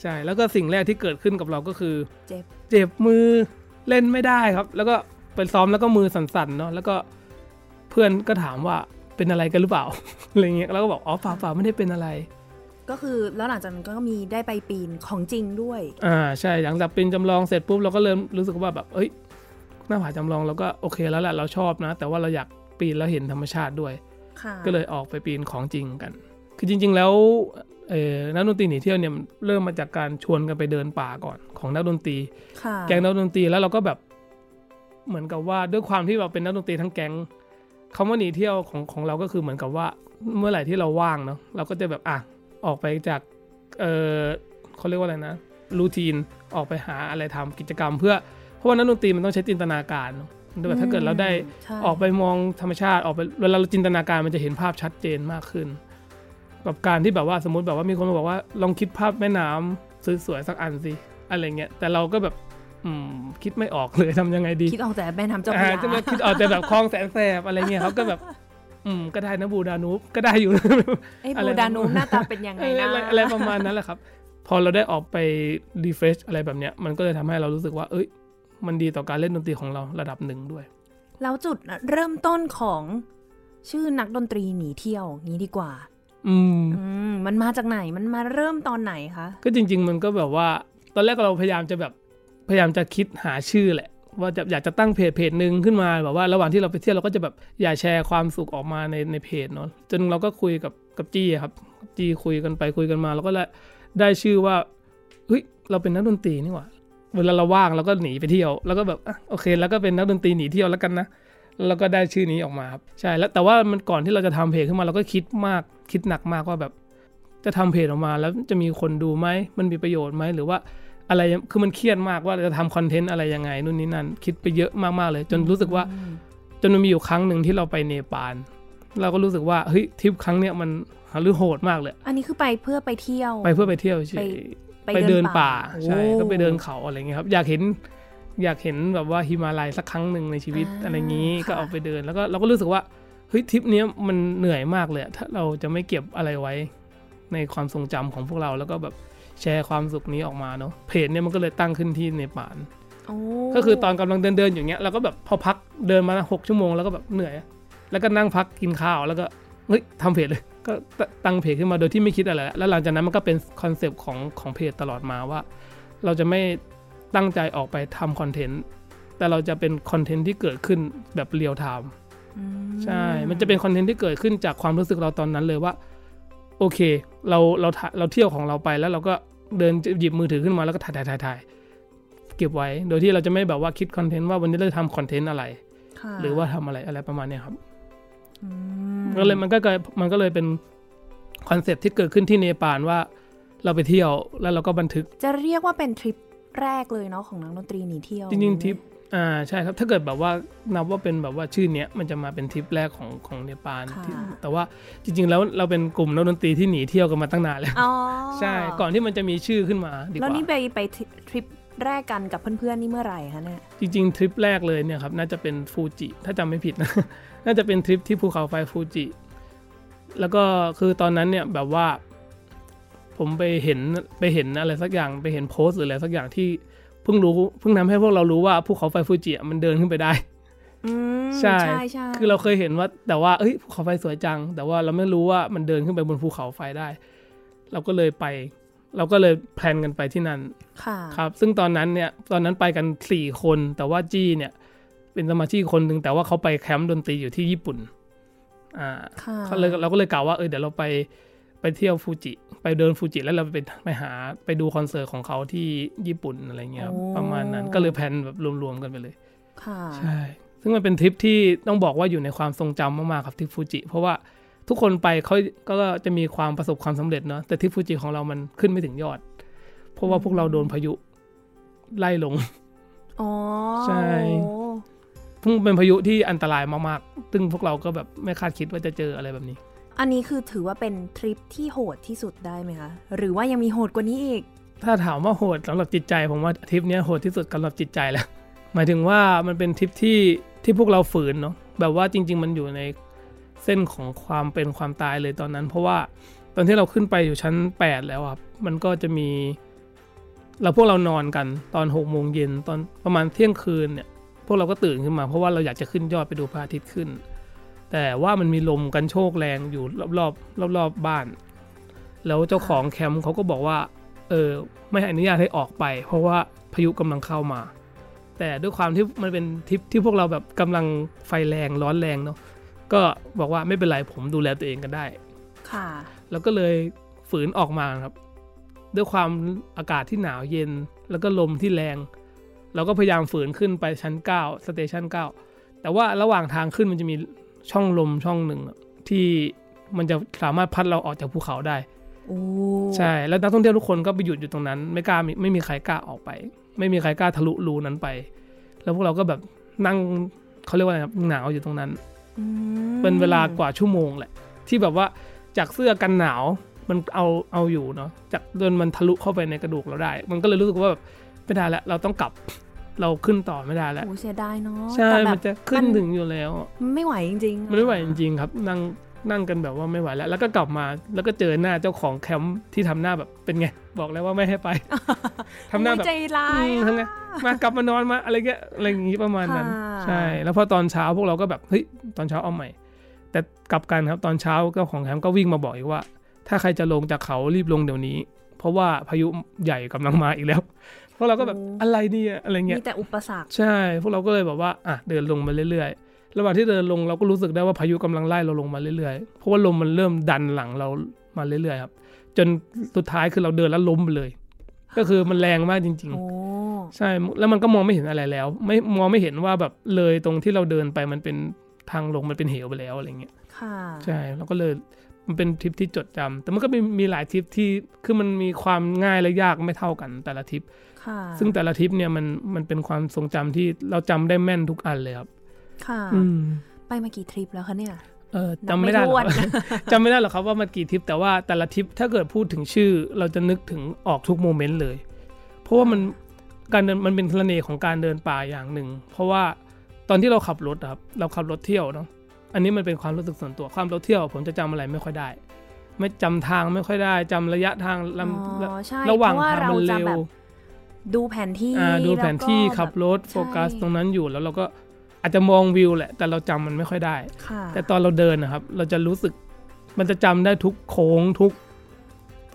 C: ใช่ แล้วก็สิ่งแรกที่เกิดขึ้นกับเราก็คือ
B: เจ็บ
C: เจ็บมือเล่นไม่ได้ครับ แล้วก็ไปซ้อมแล้วก็มือสั่นๆเนาะ แล้วก็เพื่อนก็ถามว่าเป็นอะไรกันหรือเปล่า อะไรเงี้ย แล้วก็บอก อ๋อเปล่าเปล่าไม่ได้เป็นอะไร
B: ก็คือแล้วหลังจากนั้นก็มีได้ไปปีนของจริงด้วย
C: อ่า ใช่ หลังจากปีนจำลองเสร็จปุ๊บเราก็เริ่มรู้สึกว่าแบบ เอ้ย หน้าผาจำลองเราก็โอเคแล้วแหละ เราชอบนะ แต่ว่าเราอยาก ปีนแล้วเห็นธรรมชาติด้วย
B: ค่ะ
C: ก็เลยออกไปปีนของจริงกัน คือจริง ๆ แล้วเออนักดนตรีหนีเที่ยวเนี่ยมันเริ่มมาจากการชวนกันไปเดินป่าก่อนของนักดนตรี
B: ค่ะ
C: แก๊งนักดนตรีแล้วเราก็แบบเหมือนกับว่าด้วยความที่เราเป็นนักดนตรีทั้งแก๊งคำว่าหนีเที่ยวของของเราก็คือเหมือนกับว่าเมื่อไหร่ที่เราว่างเนาะเราก็จะแบบอะออกไปจากเออเขาเรียกว่าอะไรนะรูทีนออกไปหาอะไรทำกิจกรรม เพื่อเพราะว่านักดนตรีมันต้องใช้จินตนาการเนอะ แบบถ้าเกิดเราได้
B: ใช่
C: ออกไปมองธรรมชาติออกไปเวลาเราจินตนาการมันจะเห็นภาพชัดเจนมากขึ้น กับการที่แบบว่าสมมติแบบว่ามีคนมาบอกว่าลองคิดภาพแม่น้ำสวยๆสักอันสิอะไรเงี้ยแต่เราก็แบบอืมคิดไม่ออกเลยทำยังไงดี
B: คิดออกแต่แม่น้ำเจ้าพระ
C: อ่ายาจะมาคิดออกแต่แบบคลองแสนแสบอะไรเงี้ยเขาก็แบบอืมก็ได้นะ Blue Danube ก็ได้อยู่
B: ไอ้
C: อะไร
B: Blue Danube หน้าตาเป็นยังไง
C: เออ
B: นะ
C: อะไรอะไรประมาณนั้นแหละครับ พอเราได้ออกไป refresh อะไรแบบเนี้ย มันก็เลยทำให้เรารู้สึกว่า เอ้ย มันดีต่อการเล่นดนตรีของเราระดับหนึ่งด้วย
B: แล้วจุดเริ่มต้นของชื่อนักดนตรีหนีเที่ยวงี้ดีกว่า
C: อืม
B: อืมมันมาจากไหนมันมาเริ่มตอนไหนคะ
C: ก็จริง ๆ มันก็แบบว่า ตอนแรกเราพยายามจะแบบพยายามจะคิดหาชื่อแหละ ว่าจะอยากจะตั้งเพจเพจหนึ่งขึ้นมาแบบว่าระหว่างที่เราไปเที่ยวเราก็จะแบบอยากแชร์ความสุขออกมาในในเพจเนาะจนเราก็คุยกับกับจี้อะครับจี้คุยกันไปคุยกันมาเราก็ได้ได้ชื่อว่าเฮ้ยเราเป็นนักดนตรีนี่หว่า เวลาเราว่างเราก็หนีไปเที่ยว แล้วก็แบบอะโอเค แล้วก็เป็นนักดนตรีหนีเที่ยวแล้วกันนะแล้วก็ได้ชื่อนี้ออกมาครับใช่แล้วแต่ว่ามันก่อนที่เราจะทำเพจขึ้นมาเราก็คิดมากคิดหนักมากว่าแบบ จะทำเพจออกมา แล้วจะมีคนดูไหมมันมีประโยชน์ไหมหรือว่าอะไรคือมันเครียดมากว่าจะทำคอนเทนต์อะไรยังไงนู่นนี่นั่นคิดไปเยอะมากๆเลย จนรู้สึกว่าจนมันมีอยู่ครั้งหนึ่งที่เราไปเนปาลเราก็รู้สึกว่าเฮ้ยทริปครั้งเนี้ยมันหรือโหดมากเลย
B: อันนี้คือไปเพื่อไปเที่ยว
C: ไปเพื่อไปเที่ยวเฉ
B: ไป
C: ย
B: ไป
C: ไป
B: เดิ
C: เดิ
B: น
C: น
B: ป่า
C: ป่าใช่
B: โอ้
C: ก็ไปเดินเขาอะไรเงี้ยครับ อยากเห็นอยากเห็นแบบว่าฮิมาลัยสักครั้งหนึ่งในชีวิต
B: อ่า
C: อะไรงี้
B: ค่ะ
C: ก็ออกไปเดินแล้วก็เราก็รู้สึกว่าเฮ้ยทริปเนี้ยมันเหนื่อยมากเลยอะถ้าเราจะไม่เก็บอะไรไว้ในความทรงจำของพวกเราแล้วก็แบบแชร์ความสุขนี้ออกมาเนาะเพจเนี่ยมันก็เลยตั้งขึ้นที่เนปาล
B: โอ้
C: ก็คือตอนกำลังเดินเดินๆอย่างเงี้ยเราก็แบบพอพักเดินมาหกชั่วโมงแล้วก็แบบเหนื่อย แล้วก็นั่งพักกินข้าวแล้วก็เฮ้ยทำเพจเลย ก็ตั้งเพจขึ้นมาโดยที่ไม่คิดอะไรแล้วแล้วหลังจากนั้นมันก็เป็นคอนเซปต์ของของเพจตลอดมาว่า เราจะไม่ตั้งใจออกไปทำคอนเทนต์ แต่เราจะเป็นคอนเทนต์ที่เกิดขึ้นแบบ real time
B: อืม
C: ใช่ มันจะเป็นคอนเทนต์ที่เกิดขึ้นจากความรู้สึกเราตอนนั้นเลยว่า โอเค เราเราถ่ายเราเที่ยวของเราไปแล้วเราก็เดินหยิบมือถือขึ้นมาแล้วก็ถ่ายถ่ายถ่ายถ่ายเก็บไว้ โดยที่เราจะไม่แบบว่าคิดคอนเทนต์ว่าวันนี้เราจะทำคอนเทนต์อะไร
B: ค่ะ
C: หรือว่าทำอะไรอะไรประมาณเนี้ยครับ
B: อื
C: มัน ก็เลยมันก็เลยมันก็เลยเป็นคอนเซปต์ที่เกิดขึ้นที่เนปาลว่า เราไปเที่ยวแล้วเราก็บันทึก
B: จะเรียกว่าเป็นทริปแรกเลยเนาะของนักดนตรีหนีเที่ยว
C: จริงๆทริปอ่าใช่ครับ ถ้าเกิดแบบว่านับว่าเป็นแบบว่าชื่อเนี้ยมันจะมาเป็นทริปแรกของของเนปาล
B: ค่ะ
C: ที่แต่ว่าจริง ๆ แล้วเราเป็นกลุ่มนักดนตรีที่หนีเที่ยวกันมาตั้งนานแล้ว
B: อ๋อ
C: ใช่ก่อนที่มันจะมีชื่อขึ้นมาดีก
B: แล้ว
C: ว่า
B: นี่ไปไปทริปแรกกันกับเพื่อนๆนี่เมื่อไหร่คะเนี่ย
C: จริง ๆ ทริปแรกเลยเนี่ยครับน่าจะเป็นฟูจิถ้าจำไม่ผิดนะ น่าจะเป็นทริปที่ภูเขาไฟฟูจิ แล้วก็คือตอนนั้นเนี่ยแบบว่า ผมไปเห็นไปเห็นอะไรสักอย่างไปเห็นโพสต์หรืออะไรสักอย่างที่เพิ่งรู้เพิ่งทำให้พวกเรารู้ว่าภูเขาไฟฟูจิอะมันเดินขึ้นไปได้
B: อืม
C: ใช่
B: ใช่ใช่
C: คือเราเคยเห็นว่า แต่ว่าเอ้ยภูเขาไฟสวยจัง แต่ว่าเราไม่รู้ว่ามันเดินขึ้นไปบนภูเขาไฟได้ เราก็เลยไป เราก็เลย plan กันไปที่นั่น
B: ค่ะ
C: ครับ ซึ่งตอนนั้นเนี่ย ตอนนั้นไปกันสี่คน แต่ว่าจี้เนี่ย เป็นสมาชิกคนหนึ่งแต่ว่าเขาไปแคมป์ดนตรีอยู่ที่ญี่ปุ่น อ่า
B: ค่ะ
C: เขาเลยเราก็เลยกล่าวว่าเออเดี๋ยวเราไปไปเที่ยวฟูจิ ไปเดินฟูจิแล้วเราไปไปหาไปดูคอนเสิร์ตของเขาที่ญี่ปุ่นอะไรเงี้ยครับประมาณนั้นก็เลย plan แบบรวมๆกันไปเลย
B: ค่ะ
C: ใช่ ซึ่งมันเป็นทริปที่ต้องบอกว่าอยู่ในความทรงจำมากๆครับทริปฟูจิ เพราะว่าทุกคนไปเขาก็จะมีความประสบความสำเร็จเนาะแต่ทริปฟูจิของเรามันขึ้นไม่ถึงยอด เพราะว่าพวกเราโดนพายุไล่ลง
B: อ๋อ
C: ใช่
B: โอ้
C: เพิ่งเป็นพายุที่อันตรายมากๆซึ่งพวกเราก็แบบไม่คาดคิดว่าจะเจออะไรแบบนี้
B: อันนี้คือถือว่าเป็นทริปที่โหดที่สุดได้ไหมคะ หรือว่ายังมีโหดกว่านี้อีก
C: ถ้าถามว่าโหดสำหรับจิตใจผมว่าทริปเนี้ยโหดที่สุดสำหรับจิตใจแล้ว หมายถึงว่ามันเป็นทริปที่ที่พวกเราฝืนเนาะ แบบว่าจริง ๆ มันอยู่ในเส้นของความเป็นความตายเลยตอนนั้น เพราะว่าตอนที่เราขึ้นไปอยู่ชั้น 8 แล้วอะมันก็จะมี เราพวกเรานอนกันตอน6โมงเย็นตอนประมาณเที่ยงคืนเนี่ย พวกเราก็ตื่นขึ้นมา เพราะว่าเราอยากจะขึ้นยอดไปดูพระอาทิตย์ขึ้น แต่ว่ามันมีลมกันโชกแรงอยู่รอบๆรอบๆบ้าน แล้วเจ้าของแคมป์เขาก็บอกว่า เออไม่อนุญาตให้ออกไป เพราะว่าพายุกำลังเข้ามา แต่ด้วยความที่มันเป็นทริปที่พวกเราแบบกำลังไฟแรงร้อนแรงเนาะก็บอกว่าไม่เป็นไรผมดูแลตัวเองกันได้
B: ค่ะ
C: แล้วก็เลยฝืนออกมาครับ ด้วยความอากาศที่หนาวเย็นแล้วก็ลมที่แรง เราก็พยายามฝืนขึ้นไปชั้น9สเตชัน9แต่ว่าระหว่างทางขึ้นมันจะมีช่องลมช่องหนึ่งอะที่มันจะสามารถพัดเราออกจากภูเขาได้
B: โอ้
C: ใช่แล้วนักท่องเที่ยวทุกคนก็ไปหยุดอยู่ตรงนั้น ไม่กล้ามีไม่มีใครกล้าออกไป ไม่มีใครกล้าทะลุรูนั้นไป แล้วพวกเราก็แบบนั่งเขาเรียกว่าอะไรครับหนาวอยู่ตรงนั้น
B: อืม
C: เป็นเวลากว่าชั่วโมงแหละ ที่แบบว่าจากเสื้อกันหนาวมันเอาเอาอยู่เนาะจากจนมันทะลุเข้าไปในกระดูกเราได้ มันก็เลยรู้สึกว่าแบบไม่ได้แล้วเราต้องกลับ เราขึ้นต่อไม่ได้แล้ว
B: โอ้เสียดายเนาะ
C: ใช่
B: แต่แบบ
C: มันจะขึ้นถึงอยู่แล้ว
B: มันไม่ไหวจริงๆ
C: มันไม่ไหวจริงๆครับนั่งนั่งกันแบบว่าไม่ไหวแล้ว แล้วก็กลับมาแล้วก็เจอหน้าเจ้าของแคมป์ที่ทำหน้าแบบเป็นไง บอกแล้วว่าไม่ให้ไปทำหน้าแบบ
B: โอ้ยใจร้าย
C: อืมทำไงมากลับมานอนมาอะไรเงี้ยอะไรอย่างงี้ประมาณนั้น
B: ค่ะ
C: ใช่ แล้วพอตอนเช้าพวกเราก็แบบเฮ้ยตอนเช้าเอาใหม่ แต่กลับกันครับตอนเช้าเจ้าของแคมป์ก็วิ่งมาบอกอีกว่า ถ้าใครจะลงจากเขารีบลงเดี๋ยวนี้ เพราะว่าพายุใหญ่กำลังมาอีกแล้ว พวกเราก็แบบอะไรเนี่ยอะไรเงี้ย
B: มีแต่อุปสรรค
C: ใช่ พวกเราก็เลยแบบว่าอะเดินลงมาเรื่อยๆ ระหว่างที่เดินลงเราก็รู้สึกได้ว่าพายุกำลังไล่เราลงมาเรื่อยๆ เพราะว่าลมมันเริ่มดันหลังเรามาเรื่อยๆครับ จนสุดท้ายคือเราเดินแล้วล้มไปเลย ก็คือมันแรงมากจริง
B: โอ้
C: ๆใช่ แล้วมันก็มองไม่เห็นอะไรแล้ว ไม่มองไม่เห็นว่าแบบเลยตรงที่เราเดินไปมันเป็นทางลงมันเป็นเหวไปแล้วอะไรเงี้ย
B: ค่ะ
C: ใช่เราก็เลยมันเป็นทริปที่จดจำแต่มันก็มีมีหลายทริปที่คือมันมีความง่ายและยากไม่เท่ากันแต่ละทริป
B: ค่ะ
C: ซึ่งแต่ละทริปเนี่ยมันมันเป็นความทรงจำที่เราจำได้แม่นทุกอันเลยครับ
B: ค่ะ
C: อืม
B: ไปมากี่ทริปแล้วคะเนี่ย
C: เออจำไม่ได้หรอก
B: นับไม่ถ้วน
C: จำไม่ได้หรอกครับว่ามันกี่ทริป แต่ว่าแต่ละทริปถ้าเกิดพูดถึงชื่อ เราจะนึกถึงออกทุกโมเมนต์เลย เพราะว่ามันการเดินมันเป็นเสน่ห์ของการเดินป่าอย่างหนึ่ง เพราะว่าตอนที่เราขับรถอะครับ เราขับรถเที่ยวเนาะอันนี้มันเป็นความรู้สึกส่วนตัวความรถเที่ยว ผมจะจำอะไรไม่ค่อยได้ ไม่จำทางไม่ค่อยได้จำระยะทางลำ
B: อ๋อใช่
C: ระหว่าง
B: เพราะว่า
C: ทางมัน
B: เราจะ
C: เร็ว
B: แบบ ดูแผนที่
C: อ่าดูแผนที่
B: ล้วก็
C: ขับรถ
B: แบบ
C: โฟกัส
B: ใช่
C: ตรงนั้นอยู่แล้วเราก็อาจจะมองวิวแหละ แต่เราจำมันไม่ค่อยได้
B: ค่ะ
C: แต่ตอนเราเดินนะครับ เราจะรู้สึก มันจะจำได้ทุกโค้งทุก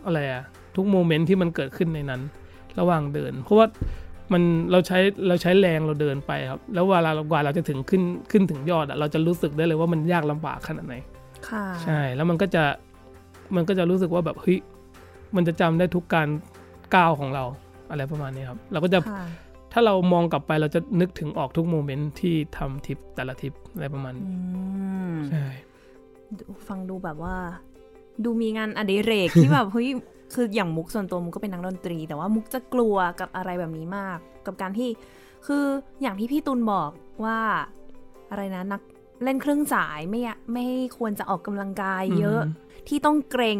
C: อะไรอะทุกโมเมนต์ที่มันเกิดขึ้นในนั้น ระหว่างเดิน เพราะว่ามันเราใช้เราใช้แรงเราเดินไปครับ แล้วเวลาเรากว่าเราจะถึงขึ้นขึ้นถึงยอดอะเราจะรู้สึกได้เลยว่ามันยากลำบากขนาดไหน
B: ค่ะ
C: ใช่แล้วมันก็จะมันก็จะรู้สึกว่าแบบเฮ้ยมันจะจำได้ทุกการก้าวของเรา อะไรประมาณนี้ครับ เราก็จะ
B: ค่ะ
C: ถ้าเรามองกลับไปเราจะนึกถึงออกทุกโมเมนต์ที่ทำทริปแต่ละทริปอะไรประมาณ
B: อื
C: นี้
B: ม
C: ใช่
B: ดูฟังดูแบบว่า ดูมีงานอดิเรกที่แบบเฮ้ยคืออย่างมุกส่วนตัวมุกก็เป็นนักดนตรี แต่ว่ามุกจะกลัวกับอะไรแบบนี้มาก กับการที่คืออย่างที่พี่ตุลบอกว่าอะไรนะนักเล่นเครื่องสายไม่อยากไม่ควรจะออกกำลังกายเยอะ
C: ม
B: ที่ต้องเกรง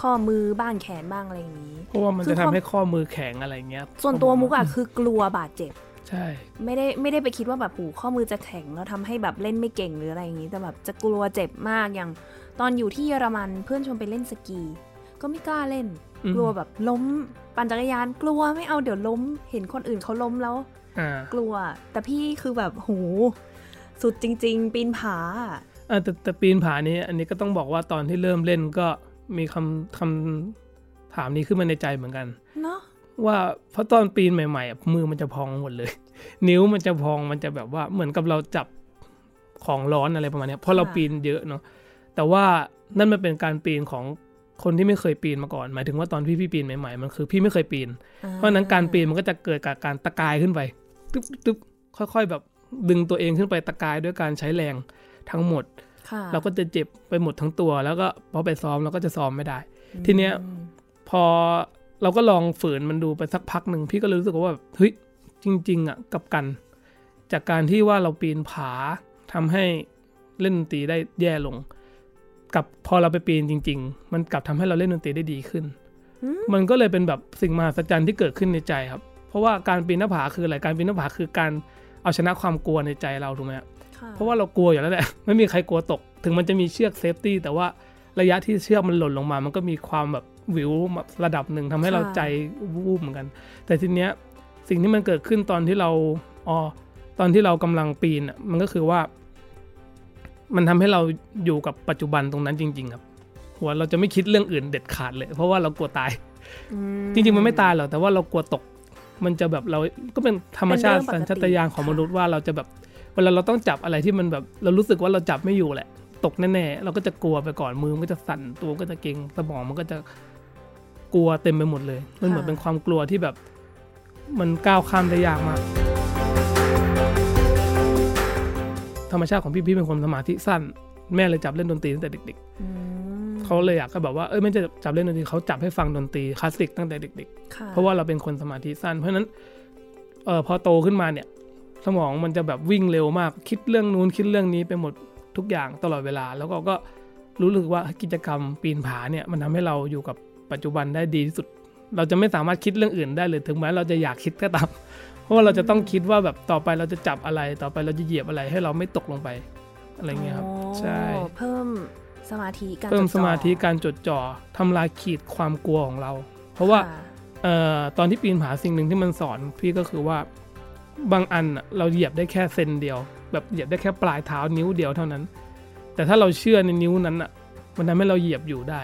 B: ข้อมือบ้างแขนบ้างอะไรอย่างนี้
C: เพราะว่ามัน
B: คือ
C: จะ
B: ความ
C: ทำให้ข้อมือแข็งอะไรเงี้ย
B: ส่วนตัวมุกอะคือกลัวบาดเจ็บ
C: ใช่
B: ไม่ได้ไม่ได้ไปคิดว่าแบบหูข้อมือจะแข็งแล้วทำให้แบบเล่นไม่เก่งหรืออะไรอย่างนี้แต่แบบจะกลัวเจ็บมากอย่าง ตอนอยู่ที่เยอรมันเพื่อนชวนไปเล่นสกี ก็ไม่กล้าเล่น
C: อืม
B: กลัวแบบล้มปั่นจักรยานกลัวไม่เอาเดี๋ยวล้ม เห็นคนอื่นเขาล้มแล้ว
C: อ่าก
B: ลัว แต่พี่คือแบบโหสุดจริง ๆ ปีนผา
C: อ่าแต่แต่ปีนผานี้อันนี้ก็ต้องบอกว่าตอนที่เริ่มเล่นก็ มีคำคำถามนี้ขึ้นมาในใจเหมือนกัน
B: เนาะ
C: ว่าเพราะตอนปีนใหม่ๆอะมือมันจะพองหมดเลย นิ้วมันจะพองมันจะแบบว่าเหมือนกับเราจับของร้อนอะไรประมาณเนี้ยเพราะเราปีนเยอะเนาะแต่ว่านั่นมันเป็นการปีนของคนที่ไม่เคยปีนมาก่อน หมายถึงว่าตอนพี่พี่ปีนใหม่ๆมันคือ พี่ไม่เคยปีน เพราะฉะนั้นการปีนมันก็จะเกิดจากการตะกายขึ้นไปตึ๊บตึ๊บค่อย ๆ แบบดึงตัวเองขึ้นไปตะกายด้วยการใช้แรงทั้งหมด
B: ค่ะ
C: เราก็จะเจ็บไปหมดทั้งตัว แล้วก็พอไปซ้อมเราก็จะซ้อมไม่ได้ ทีเนี้ย
B: อืม
C: พอเราก็ลองฝืนมันดูไปสักพักหนึ่งพี่ก็เลยรู้สึกว่าแบบเฮ้ยจริง ๆอะกลับกัน จากการที่ว่าเราปีนผาทำให้เล่นดนตรีได้แย่ลง กับพอเราไปปีนจริง ๆ มันกลับทำให้เราเล่นดนตรีได้ดีขึ้น มันก็เลยเป็นแบบสิ่งมหัศจรรย์ที่เกิดขึ้นในใจครับ เพราะว่าการปีนหน้าผาคืออะไรการปีนหน้าผาคือการเอาชนะความกลัวในใจเราถูกไหมครับ
B: ค่
C: เพราะว่าเรากลัวอยู่แล้วแหละ ไม่มีใครกลัวตก ถึงมันจะมีเชือก safety แต่ว่าระยะที่เชือกมันหล่นลงมา มันก็มีความแบบหวิวระดับหนึ่งทำให้เราใจวูบเหมือนกัน แต่ทีเนี้ยสิ่งที่มันเกิดขึ้นตอนที่เราอ๋อตอนที่เรากำลังปีนอะมันก็คือว่า มันทำให้เราอยู่กับปัจจุบันตรงนั้นจริง ๆ ครับหัวเราจะไม่คิดเรื่องอื่นเด็ดขาดเลย เพราะว่าเรากลัวตาย
B: อื
C: จริง ๆ มันไม่ตายหรอกแต่ว่าเรากลัวตก มันจะแบบเราก็เป็นธรรมชาติ
B: เป็นเรื่องปกติ
C: สัญชาตญาณของมนุษย์ว่าเราจะแบบ เวลาเราต้องจับอะไรที่มันแบบเรารู้สึกว่าเราจับไม่อยู่แหละ ตกแน่ๆเราก็จะกลัวไปก่อนมือมันก็จะสั่นตัวก็จะเกร็งสมองมันก็จะกลัวเต็มไปหมดเลย มันเหมือนเป็นความกลัวที่แบบมันก้าวข้ามได้ยากมาก ธรรมชาติของพี่พี่เป็นคนสมาธิสั้น แม่เลยจับเล่นดนตรีตั้งแต่เด็ก
B: อืม
C: ๆเขาเลยอยากก็แบบว่าเอ้ยไม่จะจับเล่นดนตรีเขาจับให้ฟังดนตรีคลาสสิกตั้งแต่เด็กๆ
B: ค่
C: เพราะว่าเราเป็นคนสมาธิสั้น เพราะฉะนั้นเออพอโตขึ้นมาเนี่ย สมองมันจะแบบวิ่งเร็วมาก คิดเรื่องนู้นคิดเรื่องนี้ไปหมดทุกอย่างตลอดเวลา แล้วก็ก็รู้สึกว่ากิจกรรมปีนผาเนี่ยมันทำให้เราอยู่กับปัจจุบันได้ดีที่สุด เราจะไม่สามารถคิดเรื่องอื่นได้เลยถึงแม้เราจะอยากคิดก็ตามเพราะว่าเราจะต้องคิดว่าแบบต่อไปเราจะจับอะไรต่อไปเราจะเหยียบอะไรให้เราไม่ตกลงไปอะไรเงี้ยครับ
B: โอ้
C: ใช่
B: เพิ่มสมาธิการ
C: เพิ่ม
B: จดจ่อ
C: สมาธิการจดจ่อทำลายขีดความกลัวของเรา เพราะว่า
B: ค่
C: เอ่อตอนที่ปีนผาสิ่งหนึ่งที่มันสอนพี่ก็คือว่า บางอันเราเหยียบได้แค่เซนเดียว แบบเหยียบได้แค่ปลายเท้านิ้วเดียวเท่านั้น แต่ถ้าเราเชื่อในนิ้วนั้นอะ มันทำให้เราเหยียบอยู่ได้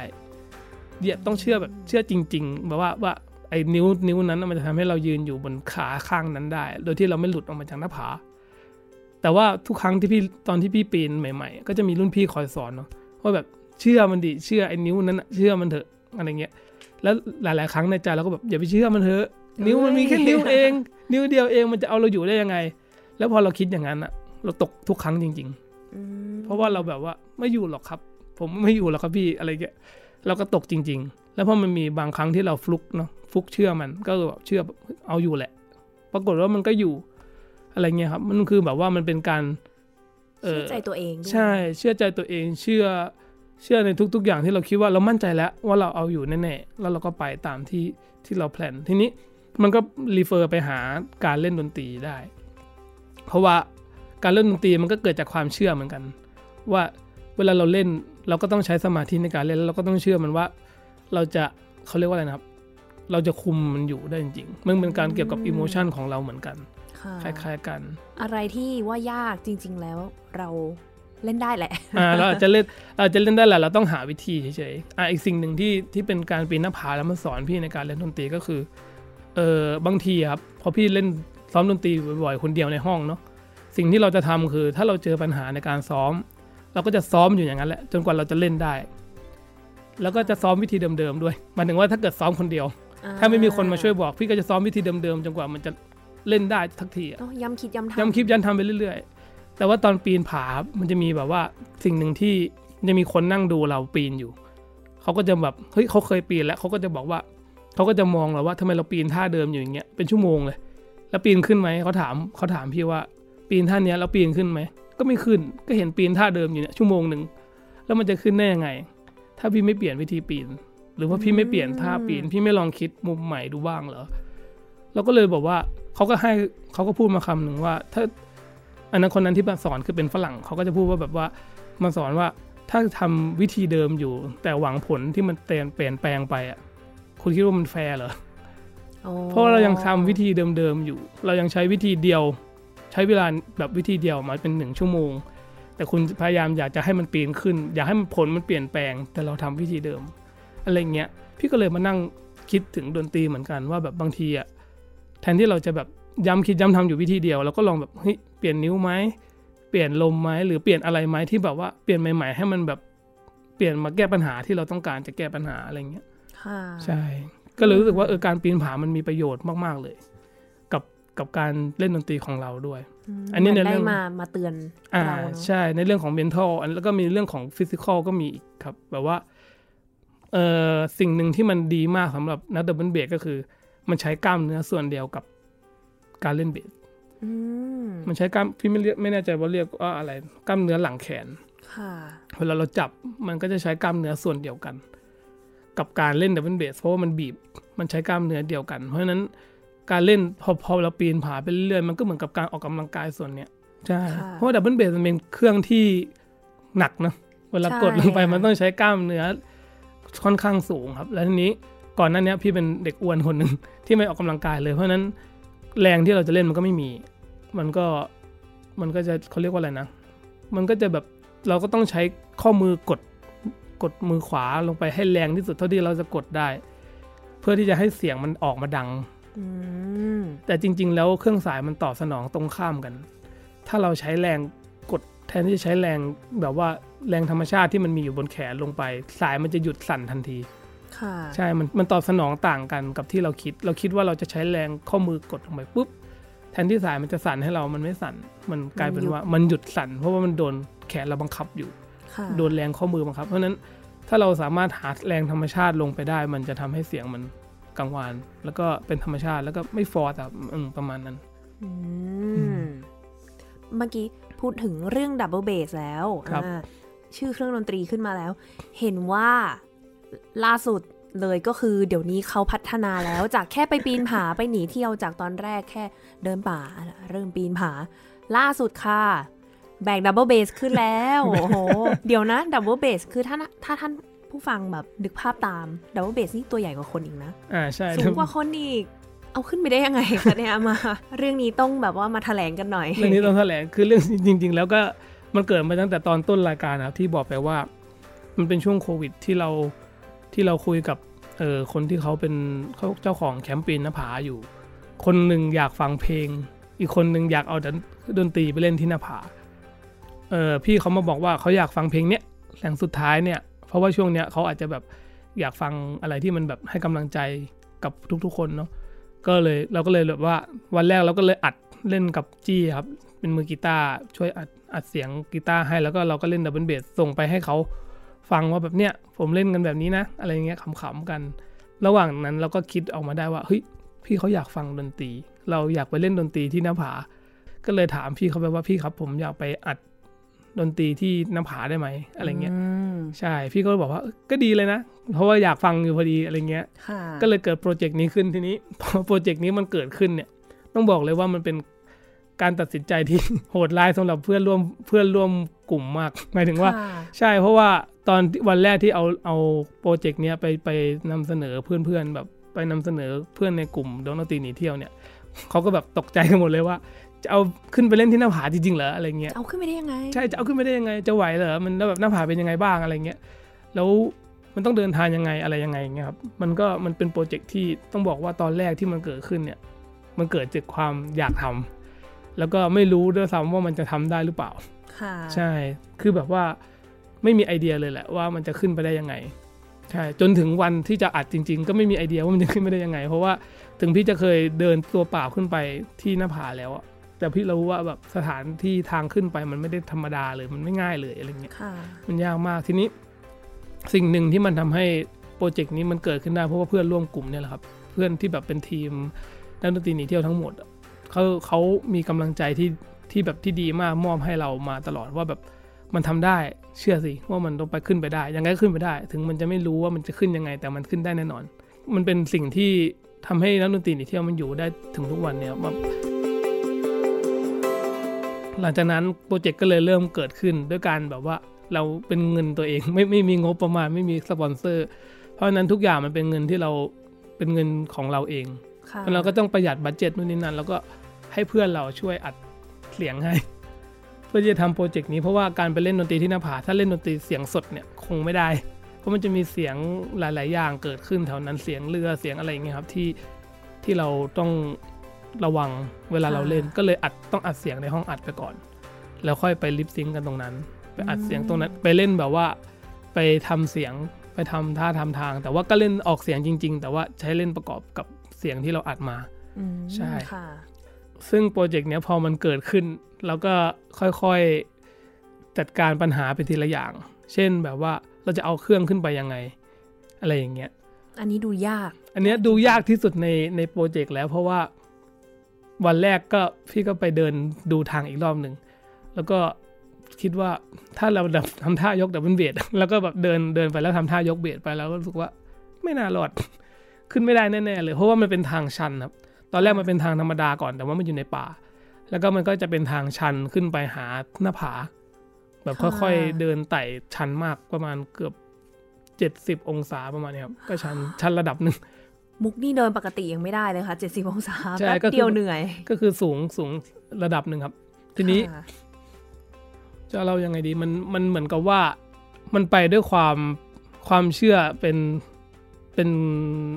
C: เหยียบต้องเชื่อแบบเชื่อจริง ๆ แบบว่าว่าไอ้นิ้วนิ้วนั้นน่ะมันจะทำให้เรายืนอยู่บนขาข้างนั้นได้ โดยที่เราไม่หลุดออกมาจากหน้าผา แต่ว่าทุกครั้งที่พี่ตอนที่พี่ปีนใหม่ ๆ ก็จะมีรุ่นพี่คอยสอนเนาะว่าแบบเชื่อมันดิเชื่อไอ้นิ้วนั้นเชื่อมันเถอะอะไรเงี้ย แล้วหลาย ๆ ครั้งในใจเราก็แบบอย่าไปเชื่อมันเถอะ นิ้วมันมีแค่นิ้วเอง นิ้วเดียวเองมันจะเอาเราอยู่ได้ยังไง แล้วพอเราคิดอย่างนั้นอะเราตกทุกครั้งจริง
B: อืม
C: ๆเพราะว่าเราแบบว่าไม่อยู่หรอกครับ ผมไม่อยู่หรอกครับพี่อะไรเงี้ยเราก็ตกจริง ๆ แล้วพอมันมีบางครั้งที่เราฟลุกเนาะฟลุกเชื่อมันก็คือแบบเชื่อแบบเอาอยู่แหละ ปรากฏว่ามันก็อยู่อะไรเงี้ยครับ มันคือแบบว่ามันเป็นการเอ
B: เชื่
C: อ
B: อใจตัวเองด้วย
C: ใช่ เชื่อใจตัวเองเชื่อเชื่อในทุก ๆ อย่างที่เราคิดว่าเรามั่นใจแล้วว่าเราเอาอยู่แน่ๆแล้วเราก็ไปตามที่ที่เรา plan ทีนี้ มันก็ refer ไปหาการเล่นดนตรีได้ เพราะว่าการเล่นดนตรีมันก็เกิดจากความเชื่อเหมือนกัน ว่าเวลาเราเล่นเราก็ต้องใช้สมาธิในการเล่นแล้วเราก็ต้องเชื่อมันว่า เราจะเขาเรียกว่าอะไรนะครับ เราจะคุมมันอยู่ได้จริงๆมันเป็นการเกี่ยวกับ emotion ของเราเหมือนกัน
B: ค่ะ
C: คล้ายๆกัน
B: อะไรที่ว่ายากจริง ๆ แล้วเราเล่นได้แหละ
C: อ่าเราอาจจะเล่นเราอาจจะเล่นได้แหละเราต้องหาวิธีเฉยๆอ่าอีกสิ่งหนึ่งที่ที่เป็นการปีนหน้าผาแล้วมาสอนพี่ในการเล่นดนตรีก็คือ เออบางทีอะครับพอพี่เล่นซ้อมดนตรีบ่อยๆคนเดียวในห้องเนาะสิ่งที่เราจะทำคือ ถ้าเราเจอปัญหาในการซ้อม เราก็จะซ้อมอยู่อย่างนั้นแหละจนกว่าเราจะเล่นได้ แล้วก็จะซ้อมวิธีเดิมๆด้วยหมายถึงว่าถ้าเกิดซ้อมคนเดียว ถ้าไม่มีคนมาช่วยบอก พี่ก็จะซ้อมวิธีเดิมๆจนกว่ามันจะเล่นได้ทักทีอะ
B: ต้องย้ำคิดย้ำทำ
C: ย้ำคลิปยันทำไปเรื่อยๆ แต่ว่าตอนปีนผามันจะมีแบบว่าสิ่งหนึ่งที่จะมีคนนั่งดูเราปีนอยู่ เขาก็จะแบบเฮ้ยเขาเคยปีนแล้วเขาก็จะบอกว่า เขาก็จะมองเราว่าทำไมเราปีนท่าเดิมอยู่อย่างเงี้ยเป็นชั่วโมงเลย แล้วปีนขึ้นไหมเขาถามเขาถามพี่ว่าปีนท่าเนี้ยแล้วปีนขึ้นไหมก็ไม่ขึ้นก็เห็นปีนท่าเดิมอยู่เนี่ยชั่วโมงหนึ่งแล้วมันจะขึ้นได้ยังไง ถ้าพี่ไม่เปลี่ยนวิธีปีน หรือว่าพี่ไม่เปลี่ยนท่าปีน พี่ไม่ลองคิดมุมใหม่ดูบ้างเหรอเราก็เลยบอกว่าเขาก็ให้เขาก็พูดมาคำหนึ่งว่า ถ้าอันนั้นคนนั้นที่มาสอนคือเป็นฝรั่งเขาก็จะพูดว่าแบบว่ามาสอนว่าถ้าทำวิธีเดิมอยู่ แต่หวังผลที่มันเปลี่ยนเปลี่ยนแปลงไปอะ คุณคิดว่ามันแฟร์เหรอ
B: โอ้
C: เพราะว่าเรายังทำวิธีเดิมๆอยู่ เรายังใช้วิธีเดียว ใช้เวลาแบบวิธีเดียวมาเป็นหนึ่งชั่วโมง แต่คุณพยายามอยากจะให้มันปีนขึ้น อยากให้มันผลมันเปลี่ยนแปลง แต่เราทำวิธีเดิม อะไรเงี้ย พี่ก็เลยมานั่งคิดถึงดนตรีเหมือนกันว่าแบบบางทีอะแทนที่เราจะแบบย้ำคิดย้ำทำอยู่วิธีเดียวเราก็ลองแบบเฮ้ยเปลี่ยนนิ้วไหมเปลี่ยนลมไหมหรือเปลี่ยนอะไรไหมที่แบบว่าเปลี่ยนใหม่ ๆ ให้มันแบบเปลี่ยนมาแก้ปัญหาที่เราต้องการจะแก้ปัญหาอะไรเงี้ย
B: ค่ะ
C: ใช่ ก็เลยรู้สึกว่าเออการปีนผามันมีประโยชน์มากๆเลย กับกับการเล่นดนตรีของเราด้วย
B: ม
C: อันนี้
B: เหมื
C: ในเรื่
B: ได้
C: อง
B: มามาเตือน
C: อ่า
B: เราเนอะ
C: ใช่ในเรื่องของ mental อันแล้วก็มีเรื่องของ physical ก็มีอีกครับ แบบว่าเออสิ่งหนึ่งที่มันดีมากสำหรับนักดับเบิลเบสก็คือ มันใช้กล้ามเนื้อส่วนเดียวกับการเล่นเบส
B: อืม
C: มันใช้กล้ามพี่ไม่เรียกไม่แน่ใจว่าเรียกว่าอะไร กล้ามเนื้อหลังแขน
B: ค่ะ
C: เวลาเราจับมันก็จะใช้กล้ามเนื้อส่วนเดียวกัน กับการเล่นดับเบิลเบสเพราะว่ามันบีบมันใช้กล้ามเนื้อเดียวกัน เพราะฉะนั้นการเล่นพอพอเราปีนผาไปเรื่อยๆมันก็เหมือนกับการออกกำลังกายส่วนเนี้ยใช่
B: ค่ะ
C: เพราะว่าดับเบิลเบสมันเป็นเครื่องที่หนักนะเวลากดลงไป
B: ใช่
C: มันต้องใช้กล้ามเนื้อค่อนข้างสูงครับ แล้วทีนี้ก่อนหน้านี้พี่เป็นเด็กอ้วนคนหนึ่งที่ไม่ออกกำลังกายเลย เพราะฉะนั้นแรงที่เราจะเล่นมันก็ไม่มี มันก็มันก็จะเขาเรียกว่าอะไรนะ มันก็จะแบบเราก็ต้องใช้ข้อมือกด กดมือขวาลงไปให้แรงที่สุดเท่าที่เราจะกดได้ เพื่อที่จะให้เสียงมันออกมาดัง
B: อืม
C: แต่จริง ๆ แล้วเครื่องสายมันตอบสนองตรงข้ามกัน ถ้าเราใช้แรงกดแทนที่จะใช้แรงแบบว่าแรงธรรมชาติที่มันมีอยู่บนแขนลงไป สายมันจะหยุดสั่นทันที
B: ค่ะ
C: ใช่ มันมันตอบสนองต่างกันกับที่เราคิด เราคิดว่าเราจะใช้แรงข้อมือกดลงไปปุ๊บแทนที่สายมันจะสั่นให้เรามันไม่สั่น มันกลายเป็นว่ามันหยุดสั่น เพราะว่ามันโดนแขนเราบังคับอยู่
B: ค่ะ
C: โดนแรงข้อมือบังคับ เพราะฉะนั้นถ้าเราสามารถหาแรงธรรมชาติลงไปได้ มันจะทำให้เสียงมันกังวาน แล้วก็เป็นธรรมชาติแล้วก็ไม่ฟอร์สอะอืมประมาณนั้น
B: อื
C: อื
B: ม
C: ม
B: เมื่อกี้พูดถึงเรื่องดับเบิลเบสแล้ว
C: ครับ
B: อ่าชื่อเครื่องดนตรีขึ้นมาแล้ว เห็นว่าล่าสุดเลยก็คือเดี๋ยวนี้เขาพัฒนาแล้วจากแค่ไปปีนผาไปหนีเที่ยวจากตอนแรกแค่เดินป่าเริ่มปีนผา ล่าสุดค่ะ แบกดับเบิลเบสขึ้นแล้วโอ้โห เดี๋ยวนะดับเบิลเบสคือถ้าถ้าท่านผู้ฟังแบบนึกภาพตามดับเบิลเบสนี่ตัวใหญ่กว่าคนอีกนะ
C: อ่าใช่
B: สูงกว่าคนอีกเอาขึ้นไปได้ยังไงคะเนี่ยมา เรื่องนี้ต้องแบบว่ามาแถลงกันหน่อย
C: เรื่องนี้ต้องแถลงคือเรื่องจริง ๆ แล้วก็มันเกิดมาตั้งแต่ตอนต้นรายการนะครับที่บอกไปว่า มันเป็นช่วงโควิดที่เราที่เราคุยกับเออคนที่เขาเป็นเขาเจ้าของแคมป์ปีนหน้าผาอยู่ คนหนึ่งอยากฟังเพลง อีกคนหนึ่งอยากเอาดนดนตรีไปเล่นที่หน้าผา เออพี่เขามาบอกว่าเขาอยากฟังเพลงเนี้ยแหล่งสุดท้ายเนี่ย เพราะว่าช่วงเนี้ยเขาอาจจะแบบอยากฟังอะไรที่มันแบบให้กำลังใจกับทุกๆคนเนาะก็เลยเราก็เลยแบบว่าวันแรกเราก็เลยอัดเล่นกับจี้ครับเป็นมือกีตาร์ช่วยอัดอัดเสียงกีตาร์ให้แล้วก็เราก็เล่นดับเบิลเบสส่งไปให้เขาฟังว่าแบบเนี้ยผมเล่นกันแบบนี้นะ อะไรเงี้ยขำๆกัน ระหว่างนั้นเราก็คิดออกมาได้ว่าเฮ้ยพี่เขาอยากฟังดนตรี เราอยากไปเล่นดนตรีที่หน้าผา ก็เลยถามพี่เขาไปว่าพี่ครับผมอยากไปอัด ดนตรีที่หน้าผาได้ไหมอะไรเงี้ย
B: ม
C: ใช่พี่ก็บอกว่าเอ้ยก็ดีเลยนะ เพราะว่าอยากฟังอยู่พอดีอะไรเงี้ย
B: ค่ะ
C: ก็เลยเกิดโปรเจกต์นี้ขึ้นทีนี้พอโปรเจกต์นี้มันเกิดขึ้นเนี่ย ต้องบอกเลยว่ามันเป็นการตัดสินใจที่โหดร้ายสำหรับเพื่อนร่วมเพื่อนร่วมกลุ่มมากหมายถึงว่า
B: ค่ะ
C: ใช่เพราะว่าตอนที่วันแรกที่เอาเอาโปรเจกต์เนี้ยไปไปนำเสนอเพื่อนๆแบบไปนำเสนอเพื่อนในกลุ่มดนตรีหนีเที่ยวเนี่ยเขาก็แบบตกใจกันหมดเลยว่า จะเอาขึ้นไปเล่นที่หน้าผาจริงๆเหรออะไรเงี้ย
B: เอาขึ้นไปได้ยังไง
C: ใช่จะเอาขึ้นไปได้ยังไงจะไหวเหรอมันแล้วแบบหน้าผาเป็นยังไงบ้างอะไรเงี้ยแล้วมันต้องเดินทางยังไงอะไรยังไงเงี้ยครับมันก็มันเป็นโปรเจกต์ที่ต้องบอกว่าตอนแรกที่มันเกิดขึ้นเนี่ยมันเกิดจากความอยากทำแล้วก็ไม่รู้ด้วยซ้ำว่ามันจะทำได้หรือเปล่า
B: ค่ะ
C: ใช่คือแบบว่าไม่มีไอเดียเลยแหละว่ามันจะขึ้นไปได้ยังไงใช่จนถึงวันที่จะอัดจริง ๆ ก็ไม่มีไอเดียว่ามันจะขึ้นไปได้ยังไง เพราะว่าถึงพี่จะเคยเดินตัวเปล่าขึ้นไปที่หน้าผาแล้วอะ แต่พี่รู้ว่าแบบสถานที่ทางขึ้นไปมันไม่ได้ธรรมดาเลยมันไม่ง่ายเลยอะไรเงี้ย
B: ค่ะ
C: มันยากมากทีนี้สิ่งหนึ่งที่มันทำให้โปรเจกต์นี้มันเกิดขึ้นได้เพราะว่าเพื่อนร่วมกลุ่มเนี่ยแหละครับ เพื่อนที่แบบเป็นทีมนักดนตรีหนีเที่ยวทั้งหมดอะเขาเขามีกำลังใจที่ที่แบบที่ดีมากมอบให้เรามาตลอดว่าแบบมันทำได้เชื่อสิว่ามันต้องไปขึ้นไปได้ ยังไงก็ขึ้นไปได้ ถึงมันจะไม่รู้ว่ามันจะขึ้นยังไง แต่มันขึ้นได้แน่นอน มันเป็นสิ่งที่ทำให้นักดนตรีหนีเที่ยวมันอยู่ได้ถึงทุกวันเนี่ยแบบ หลังจากนั้นโปรเจกต์ก็เลยเริ่มเกิดขึ้นด้วยการแบบว่าเราเป็นเงินตัวเองไม่ไม่มีงบประมาณไม่มีสปอนเซอร์ เพราะฉะนั้นทุกอย่างมันเป็นเงินที่เราเป็นเงินของเราเอง
B: ค่ะ
C: แล้วเราก็ต้องประหยัด budget นู่นนี่นั่นแล้วก็ให้เพื่อนเราช่วยอัดเสียงให้ เพื่อที่จะทำโปรเจกต์นี้เพราะว่าการไปเล่นดนตรีที่หน้าผาถ้าเล่นดนตรีเสียงสดเนี่ยคงไม่ได้ เพราะมันจะมีเสียงหลาย ๆ อย่างเกิดขึ้นแถวนั้นเสียงเรือเสียงอะไรอย่างเงี้ยครับที่ที่เราต้อง ระวังเวลาเราเล่นก็เลยอัดต้องอัดเสียงในห้องอัดไปก่อน แล้วค่อยไปลิปซิงก์กันตรงนั้น ไปอัดเสียงตรงนั้น ไปเล่นแบบว่า ไปทำเสียงไปทำท่าทำทาง แต่ว่าก็เล่นออกเสียงจริง ๆ แต่ว่าใช้เล่นประกอบกับเสียงที่เราอัดมา
B: อืม
C: ใช่
B: ค่ะ
C: ซึ่งโปรเจกต์เนี้ยพอมันเกิดขึ้นเราก็ค่อยๆจัดการปัญหาไปทีละอย่าง เช่นแบบว่าเราจะเอาเครื่องขึ้นไปยังไง อะไรอย่างเงี้ย
B: อันนี้ดูยาก
C: อันเนี้ยดูยากที่สุดในในโปรเจกต์แล้วเพราะว่า วันแรกก็พี่ก็ไปเดินดูทางอีกรอบหนึ่ง แล้วก็คิดว่าถ้าเราแบบทำท่ายกดับเบิลเบสแล้วก็แบบเดินเดินไปแล้วทำท่ายกเบสไปแล้วก็รู้สึกว่าไม่น่ารอด ขึ้นไม่ได้แน่ๆเลย เพราะว่ามันเป็นทางชันครับ ตอนแรกมันเป็นทางธรรมดาก่อนแต่ว่ามันอยู่ในป่า แล้วก็มันก็จะเป็นทางชันขึ้นไปหาหน้าผา แบบค่อยๆเดินไต่ชันมากประมาณเกือบเจ็ดสิบองศาประมาณเนี้ยครับก็ชันชันระดับหนึ่ง
B: มุกนี่เดินปกติยังไม่ได้เลยค่ะ70องศา
C: ใช่
B: แป๊บ
C: ก็คือ
B: เดียวเหนื่อย
C: ก็คือสูงสูงระดับหนึ่งครับ ทีนี้
B: ค่ะ
C: จะเรายังไงดีมันมันเหมือนกับว่า มันไปด้วยความความเชื่อเป็นเป็น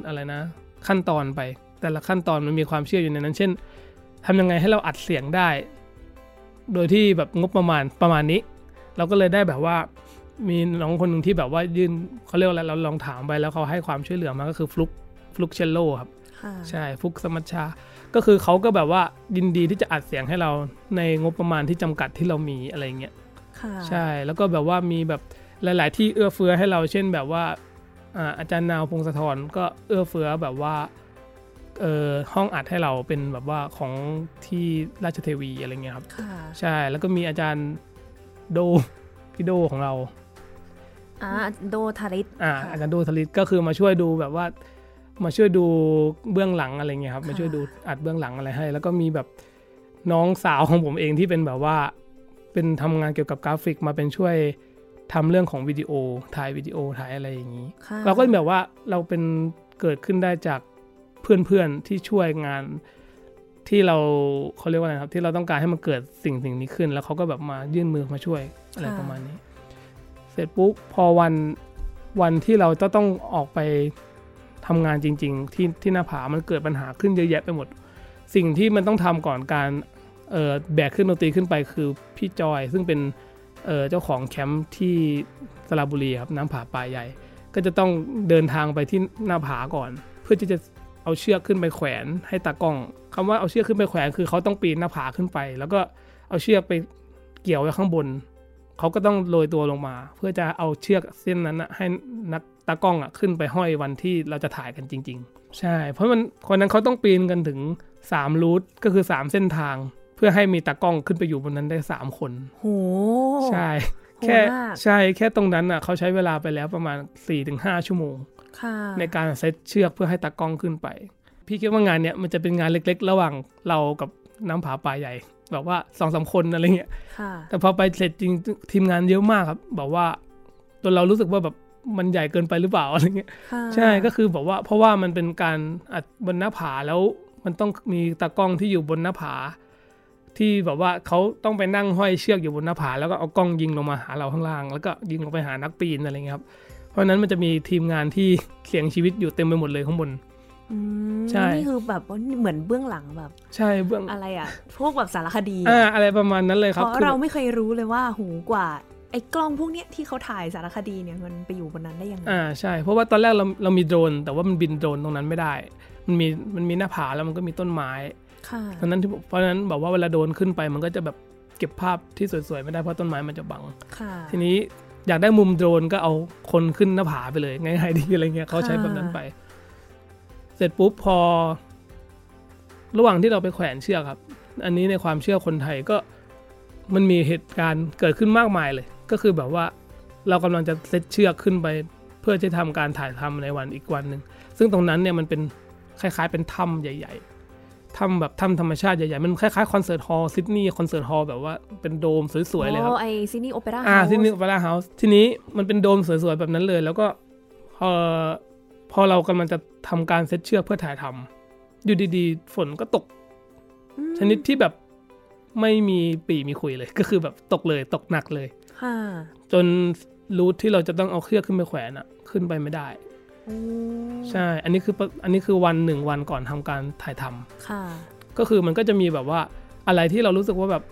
C: อะไรนะ ขั้นตอนไป แต่ละขั้นตอนมันมีความเชื่ออยู่ในนั้น เช่นทำยังไงให้เราอัดเสียงได้ โดยที่แบบงบประมาณประมาณนี้ เราก็เลยได้แบบว่ามีน้องคนหนึ่งที่แบบว่ายื่นเขาเรียกว่าอะไรเราลองถามไปแล้วเขาให้ความช่วยเหลือมาก็คือฟลุก ฟลุกเชลโลครับ
B: ค่ะ
C: ใช่ฟุกสมัชชา ก็คือเขาก็แบบว่ายินดีที่จะอัดเสียงให้เราในงบประมาณที่จำกัดที่เรามีอะไรเงี้ย
B: ค่ะ
C: ใช่แล้วก็แบบว่ามีแบบหลาย ๆ ที่เอื้อเฟื้อให้เราเช่นแบบว่าอ่าอาจารย์นาวพงศธรก็เอื้อเฟื้อแบบว่าเออห้องอัดให้เราเป็นแบบว่าของที่ราชเทวีอะไรเงี้ยครับ
B: ค่ะ
C: ใช่แล้วก็มีอาจารย์โดพี่โดของเรา
B: อ่าโดทาริส
C: อ่า
B: ค่ะ
C: อาจารย์ดูสลิดก็คือมาช่วยดูแบบว่า มาช่วยดูเบื้องหลังอะไรเงี้ยครับ
B: ค่ะ
C: มาช่วยดูอัดเบื้องหลังอะไรให้ แล้วก็มีแบบน้องสาวของผมเองที่เป็นแบบว่า เป็นทำงานเกี่ยวกับกราฟิกมาเป็นช่วยทำเรื่องของวิดีโอถ่ายวิดีโอถ่ายอะไรอย่างนี้
B: ค่ะ
C: เราก็แบบว่าเราเป็นเกิดขึ้นได้จากเพื่อนๆที่ช่วยงานที่เราเขาเรียกว่าอะไรครับ ที่เราต้องการให้มันเกิดสิ่งสิ่งนี้ขึ้น แล้วเขาก็แบบมายื่นมือมาช่วยอะไรประมาณนี้ เสร็จปุ๊บพอวันวันที่เราจะต้องออกไป ทำงานจริง ๆ ที่ที่หน้าผามันเกิดปัญหาขึ้นเยอะแยะไปหมด สิ่งที่มันต้องทำก่อนการเออแบกขึ้นดนตรีขึ้นไปคือพี่จอย ซึ่งเป็นเออเจ้าของแคมป์ที่สระบุรีครับน้ำผาป่าใหญ่ ก็จะต้องเดินทางไปที่หน้าผาก่อน เพื่อที่จะเอาเชือกขึ้นไปแขวนให้ตากล้องคำว่าเอาเชือกขึ้นไปแขวนคือเขาต้องปีนหน้าผาขึ้นไป แล้วก็เอาเชือกไปเกี่ยวไว้ข้างบน เขาก็ต้องโรยตัวลงมา เพื่อจะเอาเชือกเส้นนั้นนะให้นัก ตากล้องอะขึ้นไปห้อยวันที่เราจะถ่ายกันจริง ๆ ใช่ เพราะมันคนนั้นเขาต้องปีนกันถึง3รูทก็คือ 3 เส้นทางพื่อให้มีตากล้องขึ้นไปอยู่บนนั้นได้สามคน
B: โห
C: ใช่
B: โหด
C: แค่
B: มาก
C: ใช่แค่ตรงนั้นอะเขาใช้เวลาไปแล้วประมาณ4ี่ถึงห้าชั่วโมง
B: ค่ะ
C: ในการเซตเชือกเพื่อให้ตากล้องขึ้นไป พี่คิดว่างานเนี้ยมันจะเป็นงานเล็กๆ ระหว่างเรากับน้ำผาป่าใหญ่แบบว่าสองสามคนอะไรเงี้ย
B: ค่ะ
C: แต่พอไปเสร็จจริงทีมงานเยอะมากครับ บอกว่าจนเรารู้สึกว่าแบบ มันใหญ่เกินไปหรือเปล่าอะไรเงี้ย
B: ค่ะ
C: ใช่ก็คือบอกว่าเพราะว่ามันเป็นการอัดบนหน้าผาแล้วมันต้องมีตากล้องที่อยู่บนหน้าผา ที่แบบว่าเขาต้องไปนั่งห้อยเชือกอยู่บนหน้าผา แล้วก็เอากล้องยิงลงมาหาเราข้างล่าง แล้วก็ยิงลงไปหานักปีนอะไรเงี้ยครับเพราะฉะนั้นมันจะมีทีมงานที่เสี่ยงชีวิตอยู่เต็มไปหมดเลยข้างบน
B: อืม
C: ใช่
B: นี่คือแบบว่าเหมือนเบื้องหลังแบบ
C: ใช่เบื้อง
B: อะไรอะ พวกแบบสารคดี
C: อ่าอะไรประมาณนั้นเลยค
B: เพ
C: รับ
B: ราะ
C: คือ
B: เราไม่เคยรู้เลยว่าหูกว่า ไอ้กล้องพวกเนี้ยที่เขาถ่ายสารคดีเนี่ยมันไปอยู่บนนั้นได้ยังไง
C: อ่าใช่ เพราะว่าตอนแรกเราเรามีโดรน แต่ว่ามันบินโดรนตรงนั้นไม่ได้ มันมีมันมีหน้าผาแล้วมันก็มีต้นไม้
B: ค่ะ
C: เพราะฉะนั้นที่เพราะฉะนั้นแบบว่าเวลาโดรนขึ้นไปมันก็จะแบบเก็บภาพที่สวยๆไม่ได้เพราะต้นไม้มันจะบัง
B: ค่ะ
C: ทีนี้อยากได้มุมโดรนก็เอาคนขึ้นหน้าผาไปเลยง่ายๆดีอะไรเงี้ยเขาใช้แบบนั้นไป เสร็จปุ๊บพอ ระหว่างที่เราไปแขวนเชือกครับ อันนี้ในความเชื่อคนไทยก็มันมีเหตุการณ์เกิดขึ้นมากมายเลย ก็คือแบบว่าเรากำลังจะเซตเชือกขึ้นไป เพื่อจะทำการถ่ายทำในวันอีกวันหนึ่งซึ่งตรงนั้นเนี่ยมันเป็นคล้ายๆเป็นถ้ำใหญ่ๆถ้ำแบบถ้ำธรรมชาติใหญ่ๆ มันคล้ายๆคอนเสิร์ตฮอลล์ซิดนีย์คอนเสิร์ตฮอลล์แบบว่าเป็นโดมสวยๆเลยครับ
B: โอ้ไอซิดนีย์โอเปร่า
C: อ่าซิดนีย์โอเปร่าเฮาส์ทีนี้มันเป็นโดมสวยๆแบบนั้นเลย แล้วก็พอพอเรากำลังจะทำการเซตเชือกเพื่อถ่ายทำอยู่ดีๆ ฝนก็ตก ชนิดที่แบบไม่มีปีมีคุยเลย ก็คือแบบตกเลยตกหนักเลย
B: ค่ะ
C: จนรูทที่เราจะต้องเอาเครือกขึ้นไปแขวนอะขึ้นไปไม่ได้
B: โอ้
C: ใช่ อันนี้คือปะอันนี้คือวันหนึ่งวันก่อนทำการถ่ายทำ
B: ค่ะ
C: ก็คือมันก็จะมีแบบว่าอะไรที่เรารู้สึกว่าแบบ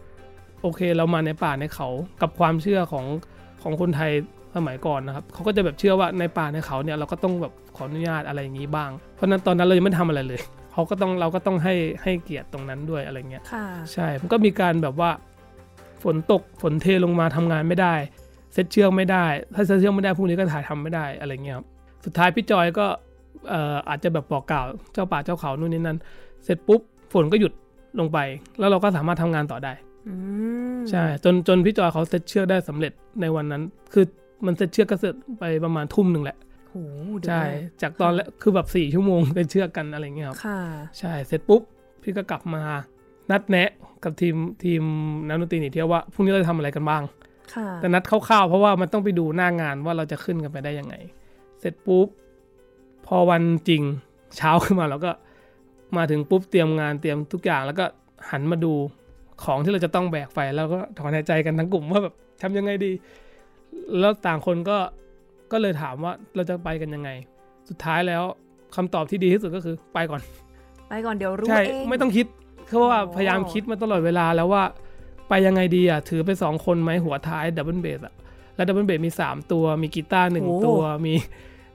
C: โอเคเรามาในป่าในเขากับความเชื่อของของคนไทยสมัยก่อนนะครับเขาก็จะแบบเชื่อว่าในป่าในเขาเนี่ยเราก็ต้องแบบขออนุญาตอะไรอย่างนี้บ้าง เพราะฉะนั้นตอนนั้นเรายังไม่ทำอะไรเลยเขาก็ต้องเราก็ต้องให้ให้เกียรติตรงนั้นด้วยอะไรเงี้ย
B: ค่ะ
C: ใช่มันก็มีการแบบว่าฝ นตกฝนเทลงมาทำงานไม่ได้ เซตเชือกไม่ได้ ถ้าเซตเชือกไม่ได้พรุ่งนี้ก็ถ่ายทำไม่ได้อะไรเงี้ยครับสุดท้ายพี่จอยก็เอ่ออาจจะแบบบอกกล่าวเจ้าป่าเจ้าเขานู่นนี่นั่นเสร็จปุ๊บฝนก็หยุดลงไป แล้วเราก็สามารถทำงานต่อได้
B: อืม
C: ใช่จนจนพี่จอยเขาเซตเชือกได้สำเร็จในวันนั้น คือมันเซตเชือกก็เสร็จไปประมาณทุ่มหนึ่งแหละ
B: โหเดี๋ยว
C: ใช่
B: นะ
C: จากตอนแรกคือแบบสี่ชั่วโมงเซตเชือกกันอะไรเงี้ยครับ
B: ค่ะ
C: ใช่เสร็จปุ๊บพี่ก็กลับมานัดแนะ กับทีมทีมนักดนตรีหนีเที่ยวว่าพรุ่งนี้เราจะทำอะไรกันบ้าง
B: ค่ะ
C: แต่นัดคร่าวๆเพราะว่ามันต้องไปดูหน้างานว่าเราจะขึ้นกันไปได้ยังไง เสร็จปุ๊บพอวันจริงเช้าขึ้นมาเราก็มาถึงปุ๊บเตรียมงานเตรียมทุกอย่างแล้วก็หันมาดูของที่เราจะต้องแบกไปแล้วก็ถอนหายใจกันทั้งกลุ่มว่าแบบทำยังไงดี แล้วต่างคนก็ก็เลยถามว่าเราจะไปกันยังไง สุดท้ายแล้วคำตอบที่ดีที่สุดก็คือไปก่อน
B: ไปก่อนเดี๋ยวรู้
C: ใช่
B: เอง
C: ไม่ต้องคิด เพราะว่า
B: โอ้
C: พยายามคิดมาตลอดเวลาแล้วว่าไปยังไงดีอะ ถือไปสองคนไหมหัวท้ายดับเบิลเบสอะ แล้วดับเบิลเบสมี 3 ตัว มีกีตาร์หนึ่งตัว มี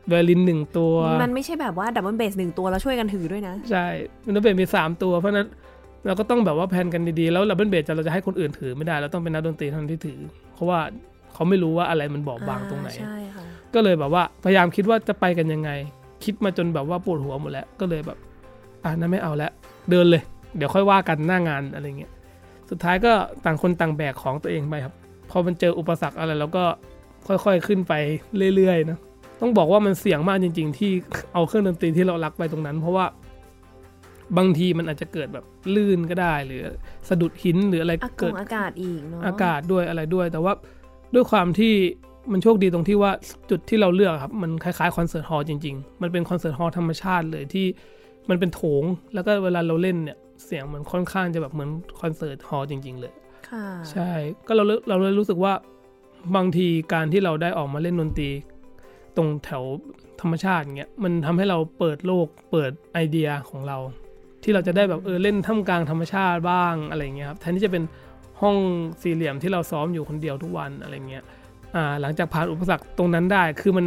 C: ไวโอลินหนึ่งตัว
B: มันไม่ใช่แบบว่าดับเบิลเบสหนึ่งตัวแล้วช่วยกันถือด้วยนะ
C: ใช่ดับเบิลเบสมี 3 ตัวเพราะฉะนั้นเราก็ต้องแบบว่า plan กันดีๆ แล้วดับเบิลเบสจะเราจะให้คนอื่นถือไม่ได้ เราต้องเป็นนักดนตรีเท่านั้นที่ถือ เพราะว่าเขาไม่รู้ว่าอะไรมันบอบบางตรงไหน
B: ใช่ค่ะ
C: ก็เลยแบบว่าพยายามคิดว่าจะไปกันยังไง คิดมาจนแบบว่าปวดหัวหมดแล้ว ก็เลยแบบ อะนั้นไม่เอาแล้ว เดินเลย เดี๋ยวค่อยว่ากันหน้างานอะไรเงี้ยสุดท้ายก็ต่างคนต่างแบกของตัวเองไปครับ พอมันเจออุปสรรคอะไรแล้วก็ค่อยๆขึ้นไปเรื่อยๆนะต้องบอกว่ามันเสี่ยงมากจริง ๆ ที่เอาเครื่องดนตรีที่เรารักไปตรงนั้น เพราะว่าบางทีมันอาจจะเกิดแบบลื่นก็ได้หรือสะดุดหินหรืออะไร
B: อากา
C: เกิ
B: ศ
C: ด
B: อากาศอีกเนาะ
C: อากาศด้วยอะไรด้วย แต่ว่าด้วยความที่มันโชคดีตรงที่ว่าจุดที่เราเลือกครับ มันคล้ายๆคอนเสิร์ตฮอลล์จริง ๆ มันเป็นคอนเสิร์ตฮอลล์ธรรมชาติเลยที่มันเป็นโถง แล้วก็เวลาเราเล่นเนี่ย เสียงมันค่อนข้างจะแบบเหมือนคอนเสิร์ตฮอลล์จริง ๆ เลย
B: ค่ะ
C: ใช่ ก็เราเลยเราเลยรู้สึกว่าบางทีการที่เราได้ออกมาเล่นดนตรี ตรงแถวธรรมชาติอย่างเงี้ยมันทำให้เราเปิดโลกเปิดไอเดียของเรา ที่เราจะได้แบบเออเล่นท่ามกลางธรรมชาติบ้างอะไรเงี้ยครับแทนที่จะเป็นห้องสี่เหลี่ยมที่เราซ้อมอยู่คนเดียวทุกวันอะไรเงี้ยอ่าหลังจากผ่านอุปสรรคตรงนั้นได้คือมัน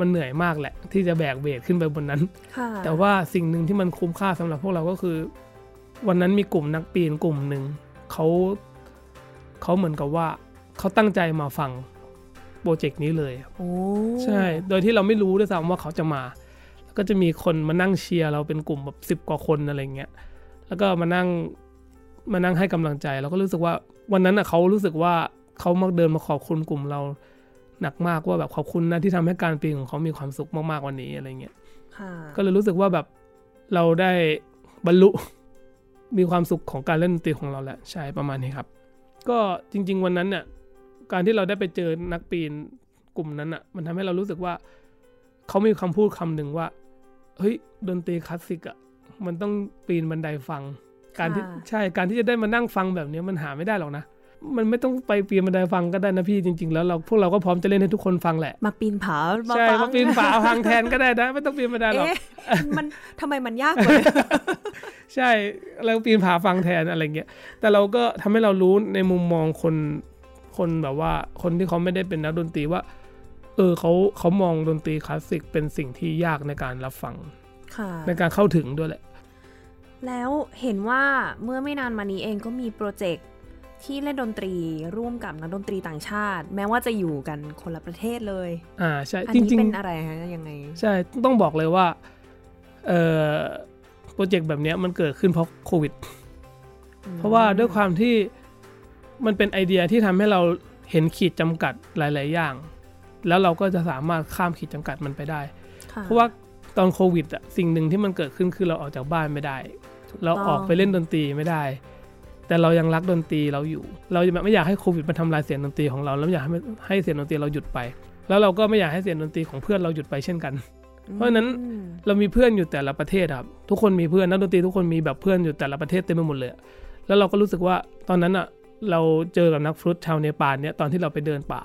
C: มันเหนื่อยมากแหละ ที่จะแบกเวทขึ้นไปบนนั้น
B: ค่ะ
C: แต่ว่าสิ่งหนึ่งที่มันคุ้มค่าสำหรับพวกเราก็คือ วันนั้นมีกลุ่มนักปีนกลุ่มหนึ่งเขาเขาเหมือนกับว่าเขาตั้งใจมาฟังโปรเจกต์นี้เลย
B: โอ้
C: ใช่ โดยที่เราไม่รู้ด้วยซ้ำว่าเขาจะมา แล้วก็จะมีคนมานั่งเชียร์เราเป็นกลุ่มแบบสิบ10กว่าคนอะไรเงี้ย แล้วก็มานั่งมานั่งให้กำลังใจ เราก็รู้สึกว่าวันนั้นอะเขารู้สึกว่าเขามาเดินมาขอบคุณกลุ่มเราหนักมากว่าแบบขอบคุณนะที่ทำให้การปีนของเขามีความสุขมากๆวันนี้อะไรเงี้ย
B: ค่ะ
C: ก็เลยรู้สึกว่าแบบเราได้บรรลุ มีความสุขของการเล่นดนตรีของเราแหละใช่ประมาณนี้ครับ ก็จริง ๆ วันนั้นเนี่ยการที่เราได้ไปเจอนักปีนกลุ่มนั้นอะ มันทำให้เรารู้สึกว่าเขามีคำพูดคำหนึ่งว่า เฮ้ย ดนตรีคลาสสิกอะมันต้องปีนบันไดฟัง การที่
B: ค่ะ
C: ใช่การที่จะได้มานั่งฟังแบบนี้มันหาไม่ได้หรอกนะมันไม่ต้องไปปีนบันไดฟังก็ได้นะพี่จริง ๆ แล้วเราพวกเราก็พร้อมจะเล่นให้ทุกคนฟังแหละ
B: มาปีนผา
C: ใช่
B: ฟัง
C: มาปีนฝาพังแทนก็ได้นะไม่ต้องปีนบันไดหรอก
B: เอ๊ะมันทำไมมันยากเลย
C: ใช่เราปีนผาฟังแทนอะไรเงี้ยแต่เราก็ทำให้เรารู้ในมุมมองคนคนแบบว่า คนที่เขาไม่ได้เป็นนักดนตรีว่า เออเขาเขามองดนตรีคลาสสิกเป็นสิ่งที่ยากในการรับฟัง
B: ค่ะ
C: ในการเข้าถึงด้วยแหละ
B: แล้วเห็นว่าเมื่อไม่นานมานี้เองก็มีโปรเจกต์ที่เล่นดนตรีร่วมกับนักดนตรีต่างชาติ แม้ว่าจะอยู่กันคนละประเทศเลย
C: อ่าใช่
B: อัน
C: จ
B: นี้
C: ริง
B: เป็นอะไรฮะยังไง
C: ๆใช่ต้องบอกเลยว่า เออ โปรเจกต์แบบเนี้ยมันเกิดขึ้นเพราะโควิด เพราะว่าด้วยความที่มันเป็นไอเดียที่ทำให้เราเห็นขีดจำกัดหลาย ๆ อย่าง แล้วเราก็จะสามารถข้ามขีดจำกัดมันไปได้
B: ค่
C: เพราะว่าตอนโควิดอะสิ่งหนึ่งที่มันเกิดขึ้นคือเราออกจากบ้านไม่ได้ เราออกไปเล่นดนตรีไม่ได้ แต่เรายังรักดนตรีเราอยู่ เราแบบไม่อยากให้โควิดมาทำลายเสียงดนตรีของเรา แล้วไม่อยากให้ให้เสียงดนตรีเราหยุดไป แล้วเราก็ไม่อยากให้เสียงดนตรีของเพื่อนเราหยุดไปเช่นกัน เพราะฉะนั้น
B: อืม
C: เรามีเพื่อนอยู่แต่ละประเทศครับ ทุกคนมีเพื่อนนักดนตรีทุกคนมีแบบเพื่อนอยู่แต่ละประเทศเต็มไปหมดเลยอะแล้วเราก็รู้สึกว่าตอนนั้นอะเราเจอกับนักฟลุตชาวเนปาลเนี่ยตอนที่เราไปเดินป่า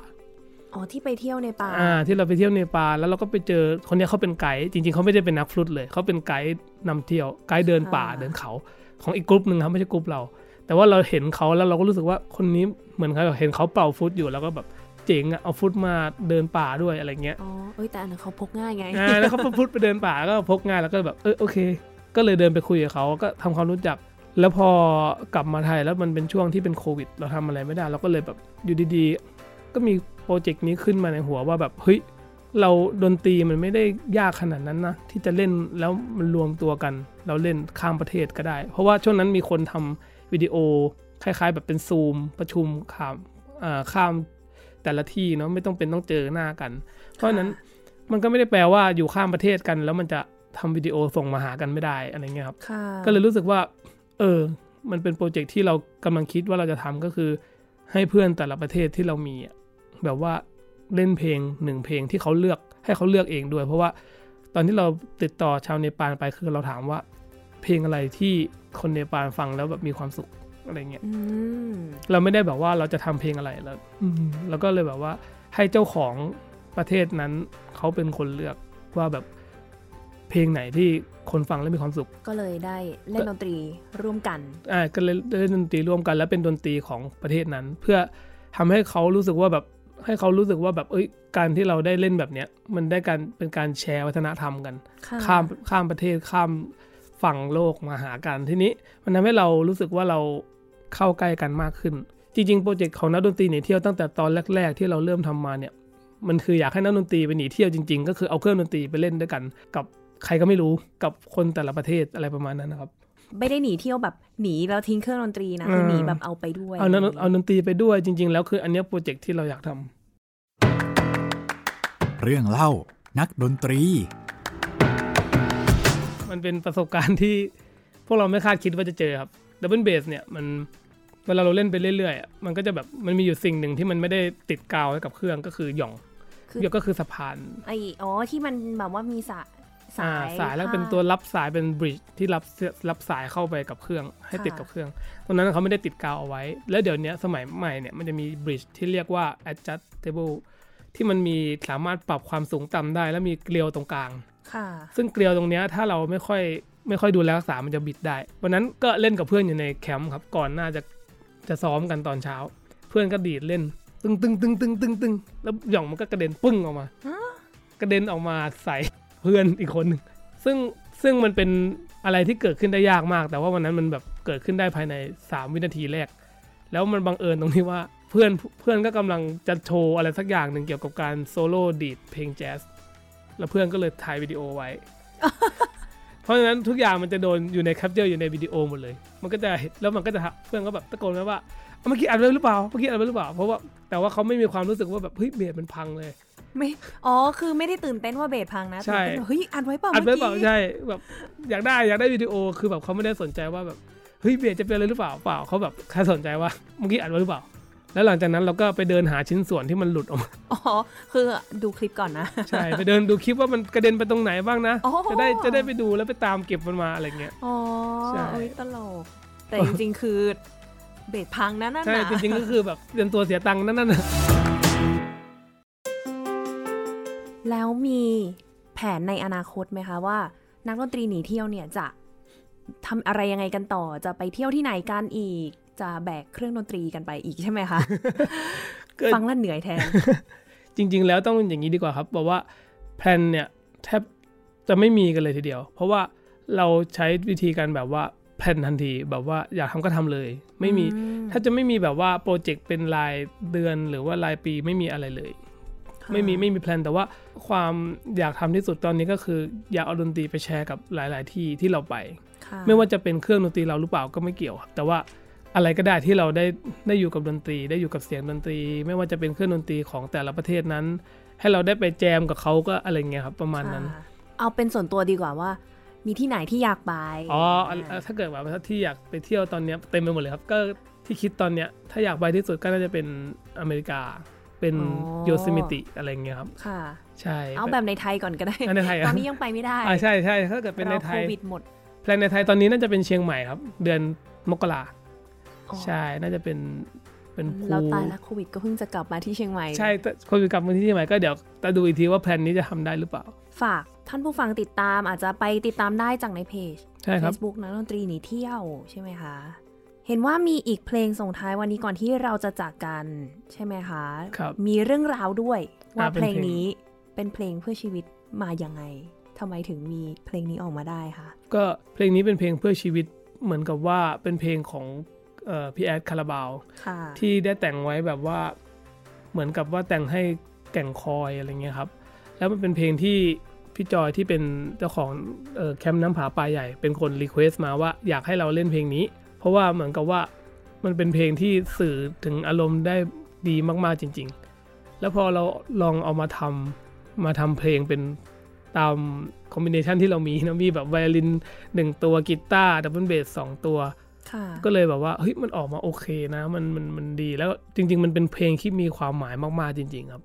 B: อ๋อที่ไปเที่ยวในป่า
C: อ่าที่เราไปเที่ยวเนปาลแล้วเราก็ไปเจอคนเนี้ยเขาเป็นไกด์จริงๆเขาไม่ได้เป็นนักฟลุตเลยเขาเป็นไกด์นำเที่ยวไกด์เดินป่าเดินเขาของอีกกลุ่มหนึ่งครับไม่ใช่กลุ่มเรา แต่ว่าเราเห็นเขาแล้วเราก็รู้สึกว่าคนนี้เหมือนเขาเห็นเขาเป่าฟลุตอยู่แล้วก็แบบ เจ๋งอะเอาฟลุตมาเดินป่าด้วยอะไรเงี้ย
B: อ๋อเอ้ยแต่อันนั้นเขาพกง่ายไง
C: อ่าแล้วเขาพุทธไปเดินป่าก็พกงานแล้วก็แบบเออโอเค ก็เลยเดินไปคุยกับเขาก็ทำความรู้จัก แล้วพอกลับมาไทยแล้วมันเป็นช่วงที่เป็นโควิด เราทำอะไรไม่ได้ เราก็เลยแบบอยู่ดีๆ ก็มีโปรเจกต์นี้ขึ้นมาในหัวว่าแบบเฮ้ยเราดนตรีมันไม่ได้ยากขนาดนั้นนะ ที่จะเล่นแล้วมันรวมตัวกัน เราเล่นข้ามประเทศก็ได้ เพราะว่าช่วงนั้นมีคนทำวิดีโอคล้ายๆ แบบเป็นซูมประชุมข้ามอ่าข้าม แต่ละที่เนาะไม่ต้องเป็นต้องเจอหน้ากัน เพราะฉะนั้นมันก็ไม่ได้แปลว่าอยู่ข้ามประเทศกัน แล้วมันจะทำวิดีโอส่งมาหากันไม่ได้อะไรเงี้ยครับ
B: ค่ะ
C: ก็เลยรู้สึกว่า เออ มันเป็นโปรเจกต์ที่เรากำลังคิดว่าเราจะทำก็คือ ให้เพื่อนแต่ละประเทศที่เรามีอะแบบว่าเล่นเพลงหนึ่งเพลงที่เขาเลือกให้เขาเลือกเองด้วย เพราะว่าตอนที่เราติดต่อชาวเนปาลไปคือเราถามว่า เพลงอะไรที่คนเนปาลฟังแล้วแบบมีความสุข อะไรเงี้ย
B: อืม
C: เราไม่ได้แบบว่าเราจะทำเพลงอะไรแล้วอืมแล้วก็เลยแบบว่าให้เจ้าของประเทศนั้นเขาเป็นคนเลือกว่าแบบเพลงไหนที่คนฟังแล้วมีความสุข
B: ก็เลยได้เล่นดนตรีร่วมกัน
C: อ่าก็เลยเล่นดนตรีร่วมกัน แล้วเป็นดนตรีของประเทศนั้น เพื่อทำให้เขารู้สึกว่าแบบให้เขารู้สึกว่าแบบเอ้ยการที่เราได้เล่นแบบเนี้ยมันได้การเป็นการแชร์วัฒนธรรมกัน
B: ค่ะ
C: ข้ามข้ามประเทศข้าม ฝั่งโลกมาหากันทีนี้ มันทำให้เรารู้สึกว่าเราเข้าใกล้กันมากขึ้น จริงๆโปรเจกต์ของนักดนตรีหนีเที่ยวตั้งแต่ตอนแรก ๆ ที่เราเริ่มทำมาเนี่ยมันคืออยากให้นักดนตรีไปหนีเที่ยวจริง ๆ ก็คือเอาเครื่องดนตรีไปเล่นด้วยกัน กับใครก็ไม่รู้กับคนแต่ละประเทศอะไรประมาณนั้นนะครับ
B: ไม่ได้หนีเที่ยวแบบหนีแล้วทิ้งเครื่องดนตรีนะคือหนี
C: อ่า
B: แบบเอาไปด้วย
C: เอานั้นเอาดนตรีไปด้วยจริง ๆ แล้วคืออันเนี้ยโปรเจกต์ที่เราอยากทำ
A: เรื่องเล่านักดนตรี
C: มันเป็นประสบการณ์ที่พวกเราไม่คาดคิดว่าจะเจอครับดับเบิลเบสเนี่ยมันเวลาเราเล่นไปเรื่อยๆอะมันก็จะแบบมันมีอยู่สิ่งหนึ่งที่มันไม่ได้ติดกาวให้กับเครื่องก็คือหย่อง
B: คือ
C: หย่องก็คือสะพาน
B: ไออ๋อที่มันแบบว่ามีสายสา
C: อ่ายสายแล้วเป็นตัวรับสายเป็นบริดจ์ที่รับเสียรับสายเข้าไปกับเครื่อง ให้ติดกับเครื่องตรงนั้นเขาไม่ได้ติดกาวเอาไว้ แล้วเดี๋ยวนี้สมัยใหม่เนี่ยมันจะมีบริดจ์ที่เรียกว่า adjustable ที่มันมีสามารถปรับความสูงต่ำได้ แล้วมีเกลียวตรงกลาง
B: ค่ะ
C: ซึ่งเกลียวตรงเนี้ยถ้าเราไม่ค่อยไม่ค่อยดูแลรักษา มันจะบิดได้ วันนั้นก็เล่นกับเพื่อนอยู่ในแคมป์ครับ ก่อนหน้าจะจะซ้อมกันตอนเช้า เพื่อนก็ดีดเล่น ตึงตึงตึงตึงตึงตึงแล้วหย่องมันก็กระเด็นปึ้งออกมา กระเด็นออกมาใส่เพื่อนอีกคนหนึ่งซึ่งซึ่งมันเป็นอะไรที่เกิดขึ้นได้ยากมาก แต่ว่าวันนั้นมันแบบเกิดขึ้นได้ภายใน 3 วินาทีแรก แล้วมันบังเอิญตรงที่ว่าเพื่อนเพื่อนก็กำลังจะโชว์อะไรสักอย่างหนึ่งเกี่ยวกับการโซโล่ดีดเพลงแจ๊ส แล้วเพื่อนก็เลยถ่ายวิดีโอไว้เพราะฉะนั้นทุกอย่างมันจะโดนอยู่ใน capture อยู่ในวิดีโอหมดเลย มันก็จะเห็นแล้วมันก็จะเพื่อนก็แบบตะโกนมาว่าเอาเมื่อกี้อัดไว้หรือเปล่าเมื่อกี้อัดไว้หรือเปล่าเพราะว่าแต่ว่าเขาไม่มีความรู้สึกว่าแบบเฮ้ยเบสมันพังเลย
B: ไม่อ๋อ คือไม่ได้ตื่นเต้นว่าเบสพังนะ
C: ใช่
B: ตื่นเต้นว่าเฮ้ยอัดไว้เปล่า
C: อัดไว้เปล่า
B: เมื่อกี้
C: ใช่แบบอยากได้อยากได้วิดีโอคือแบบเขาไม่ได้สนใจว่าแบบเฮ้ยเบสจะเป็นอะไรหรือเปล่าเปล่าเขาแบบแค่สนใจว่าเมื่อกี้อัดไว้หรือเปล่า แล้วหลังจากนั้นเราก็ไปเดินหาชิ้นส่วนที่มันหลุดออกมา
B: อ๋อคือดูคลิปก่อนนะ
C: ใช่ไปเดินดูคลิปว่ามันกระเด็นไปตรงไหนบ้างนะ
B: อ๋อ
C: จะได้จะได้ไปดูแล้วไปตามเก็บมันมาอะไรเงี้ย
B: อ๋อ
C: ใช่
B: โอ้ยตลก แต่จริงๆคือเบสพังนะนั่น
C: ใช่
B: นะ
C: จริงๆก็คือแบบเรียนตัวเสียตังค์นั่นน่ะ
B: แล้วมีแผนในอนาคตไหมคะว่า นักดนตรีหนีเที่ยวเนี่ยจะทำอะไรยังไงกันต่อจะไปเที่ยวที่ไหนกันอีก จะแบกเครื่องดนตรีกันไปอีกใช่ไหมคะ
C: ก็
B: ฟังแล้วเหนื่อยแทน
C: จริง ๆ แล้วต้องอย่างนี้ดีกว่าครับบอกว่าแพลนเนี่ยแทบจะไม่มีกันเลยทีเดียว เพราะว่าเราใช้วิธีการแบบว่า plan ทันทีแบบว่าอยากทำก็ทำเลย ไม่มี
B: อืม
C: ถ้าจะไม่มีแบบว่าโปรเจกต์เป็นรายเดือนหรือว่ารายปีไม่มีอะไรเลย ไม่มีไม่มี plan แต่ว่าความอยากทำที่สุดตอนนี้ก็คือ อยากเอาดนตรีไปแชร์กับหลาย ๆ ที่ที่เราไป
B: ค่ะ
C: ไม่ว่าจะเป็นเครื่องดนตรีเราหรือเปล่าก็ไม่เกี่ยวครับแต่ว่า อะไรก็ได้ที่เราได้ได้อยู่กับดนตรี ได้อยู่กับเสียงดนตรี ไม่ว่าจะเป็นเครื่องดนตรีของแต่ละประเทศนั้น ให้เราได้ไปแจมกับเขาก็อะไรเงี้ยครับประมาณนั้น
B: ค่ะเอาเป็นส่วนตัวดีกว่าว่า มีที่ไหนที่อยากไป
C: อ๋ออะถ้าเกิดว่าที่อยากไปเที่ยวตอนเนี้ยเต็มไปหมดเลยครับก็ที่คิดตอนเนี้ยถ้าอยากไปที่สุดก็น่าจะเป็นอเมริกาเป็น
B: อ๋อ
C: โยซิมิติอะไรเงี้ยครับ
B: ค่ะ
C: ใช่
B: เอาแบบในไทยก่อนก็ได้
C: อะในไทยอะ
B: ตอนนี้ยังไปไม่ได้
C: อ่าใช่ใช่ถ้าเกิดเป็นในไท
B: ร
C: ย
B: อโควิดหมด
C: แพลนในไทยตอนนี้น่าจะเป็นเชียงใหม่ครับ เดือนมกรา
B: อ๋อ
C: ใช่น่าจะเป็นเป็นภู
B: เราตายแล้วโควิดก็เพิ่งจะกลับมาที่เชียงใหม่
C: ใช่แต่คนกลับมาที่เชียงใหม่ก็เดี๋ยวจะดูอีกทีว่าแพลนนี้จะทำได้หรือเปล่า
B: ฝากท่านผู้ฟังติดตามอาจจะไปติดตามได้จากในเพจ
C: ใช่ครับ
B: Facebook นักดนตรีหนีเที่ยวใช่ไหมคะ เห็นว่ามีอีกเพลงส่งท้ายวันนี้ก่อนที่เราจะจากกันใช่ไหมคะ
C: ครับ
B: มีเรื่องราวด้วยว่า
C: อ่าเป็น
B: เพลง
C: เพลง
B: นี้เป็นเพลงเพื่อชีวิตมายังไงทำไมถึงมีเพลงนี้ออกมาได้คะ
C: ก็เพลงนี้เป็นเพลงเพื่อชีวิตเหมือนกับว่าเป็นเพลงของเอ่อ พี่แอดคาราบาว
B: ค่ะ
C: ที่ได้แต่งไว้แบบว่าเหมือนกับว่าแต่งให้แก่งคอยอะไรเงี้ยครับ แล้วมันเป็นเพลงที่พี่จอยที่เป็นเจ้าของเอ่อแคมป์น้ำผาปลาใหญ่เป็นคน request มาว่าอยากให้เราเล่นเพลงนี้ เพราะว่าเหมือนกับว่ามันเป็นเพลงที่สื่อถึงอารมณ์ได้ดีมากๆจริง ๆ แล้วพอเราลองเอามาทำมาทำเพลงเป็นตาม combination ที่เรามีนะมีแบบไวโอลินหนึ่งตัวกีตาร์ดับเบิลเบสสองตัว
B: ค่ะ
C: ก็เลยแบบว่าเฮ้ยมันออกมาโอเคนะมันมันมันดีแล้วจริง ๆ มันเป็นเพลงที่มีความหมายมากๆจริง ๆ ครับ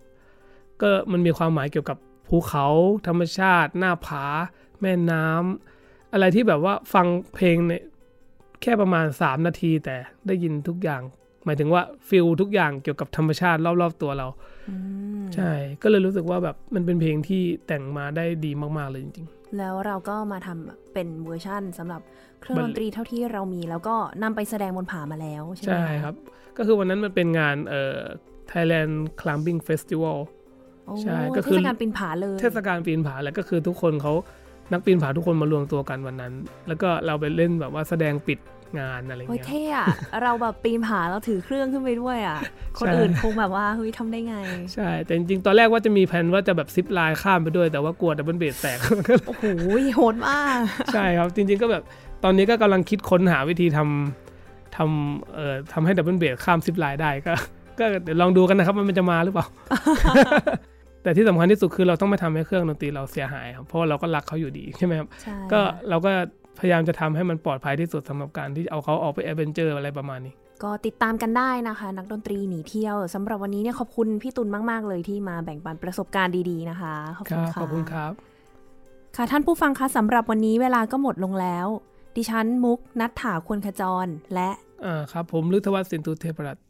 C: ก็มันมีความหมายเกี่ยวกับภูเขาธรรมชาติ หน้าผา แม่น้ำอะไรที่แบบว่าฟังเพลงเนี่ยแค่ประมาณ 3 นาทีแต่ได้ยินทุกอย่าง หมายถึงว่าfeel ทุกอย่างเกี่ยวกับธรรมชาติรอบๆตัวเรา
B: อืม
C: ใช่ ก็เลยรู้สึกว่าแบบมันเป็นเพลงที่แต่งมาได้ดีมากๆเลยจริง
B: แล้วเราก็มาทำเป็นเวอร์ชั่นสำหรับเครื่อง
C: บั
B: ด
C: น
B: นตรีเท่าที่เรามี แล้วก็นำไปแสดงบนผามาแล้ว ใช่
C: ๆ
B: ไหม
C: ใช่ครับ ก็คือวันนั้นมันเป็นงานเอ่อ Thailand Climbing Festival
B: โอ้
C: ใช่ก็คือ
B: เทศกาลปีนผาเลย
C: เทศกาลปีนผาแหละก็คือทุกคนเขานักปีนผาทุกคนมารวมตัวกันวันนั้น แล้วก็เราไปเล่นแบบว่าแสดงปิด งานอะไร
B: โอ้ย
C: เงี้ย
B: เท่อะเราแบบปีนผาเราถือเครื่องขึ้นไปด้วยอะคน
C: ใช่
B: อื่นคงแบบว่าเฮ้ยทำได้ไง
C: ใช่ แต่จริงๆ ตอนแรกว่าจะมีแผนว่าจะแบบซิปไลน์ข้ามไปด้วยแต่ว่ากลัวดับเบิลเบสแตก
B: โอ้โหโหดมาก
C: ใช่ครับ จริง ๆก็แบบตอนนี้ก็กำลังคิดค้นหาวิธีทำทำเอ่อทำให้ดับเบิลเบสข้ามซิปไลน์ได้ก็ ก็เดี๋ยวลองดูกันนะครับว่ามันจะมาหรือเปล่าแต่ที่สำคัญที่สุดคือเราต้องไม่ทำให้เครื่องดนตรีเราเสียหายครับเพราะว่าเราก็รักเขาอยู่ดีใช่ไหมครับ
B: ใช่
C: ก็เราก็ พยายามจะทำให้มันปลอดภัยที่สุดสำหรับการที่เอาเขาออกไปแอดเวนเจอร์อะไรประมาณนี้
B: ก็ติดตามกันได้นะคะ นักดนตรีหนีเที่ยวสำหรับวันนี้เนี่ยขอบคุณพี่ตุลมาก ๆ เลยที่มาแบ่งปันประสบการณ์ดีๆนะคะขอบ
C: ค
B: คุณ
C: รับ
B: ค่ะ
C: ขอบคุณครับ
B: ค่ะท่านผู้ฟังคะสำหรับวันนี้เวลาก็หมดลงแล้ว ดิฉันมุกนัทถาควรขจรและ
C: อ่าครับ ผมฤทธวัฒน์สินตุเทพรัตน์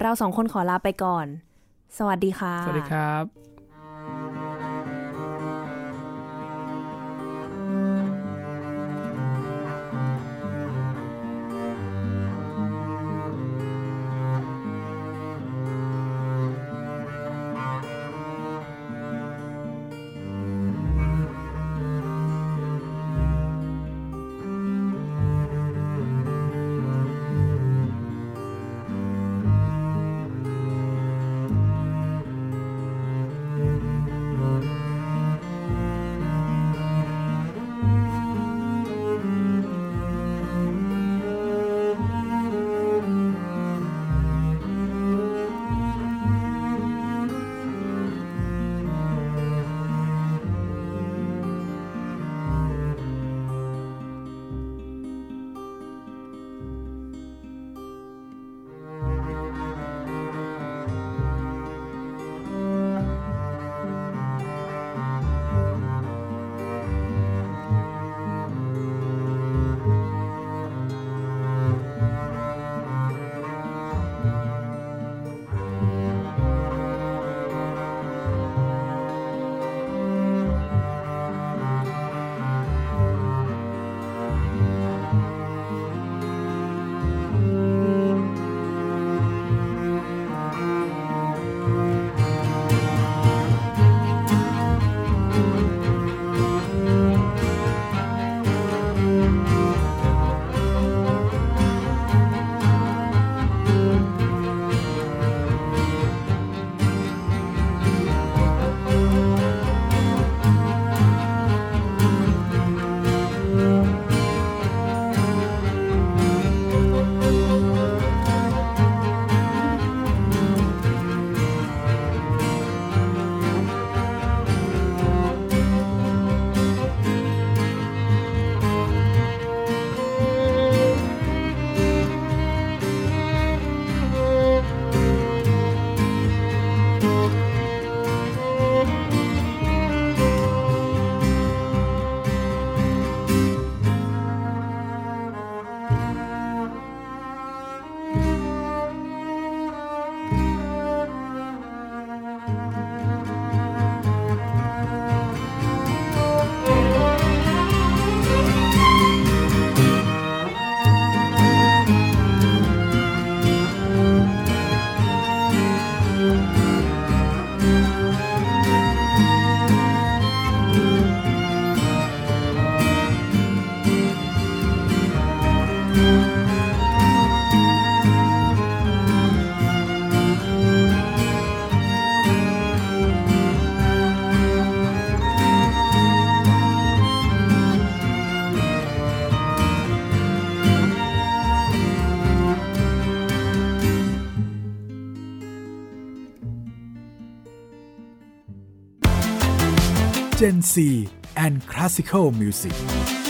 B: เราสองคนขอลาไปก่อน สวัสดีค่ะ
C: สวัสดีครับ
A: Gen C and Classical Music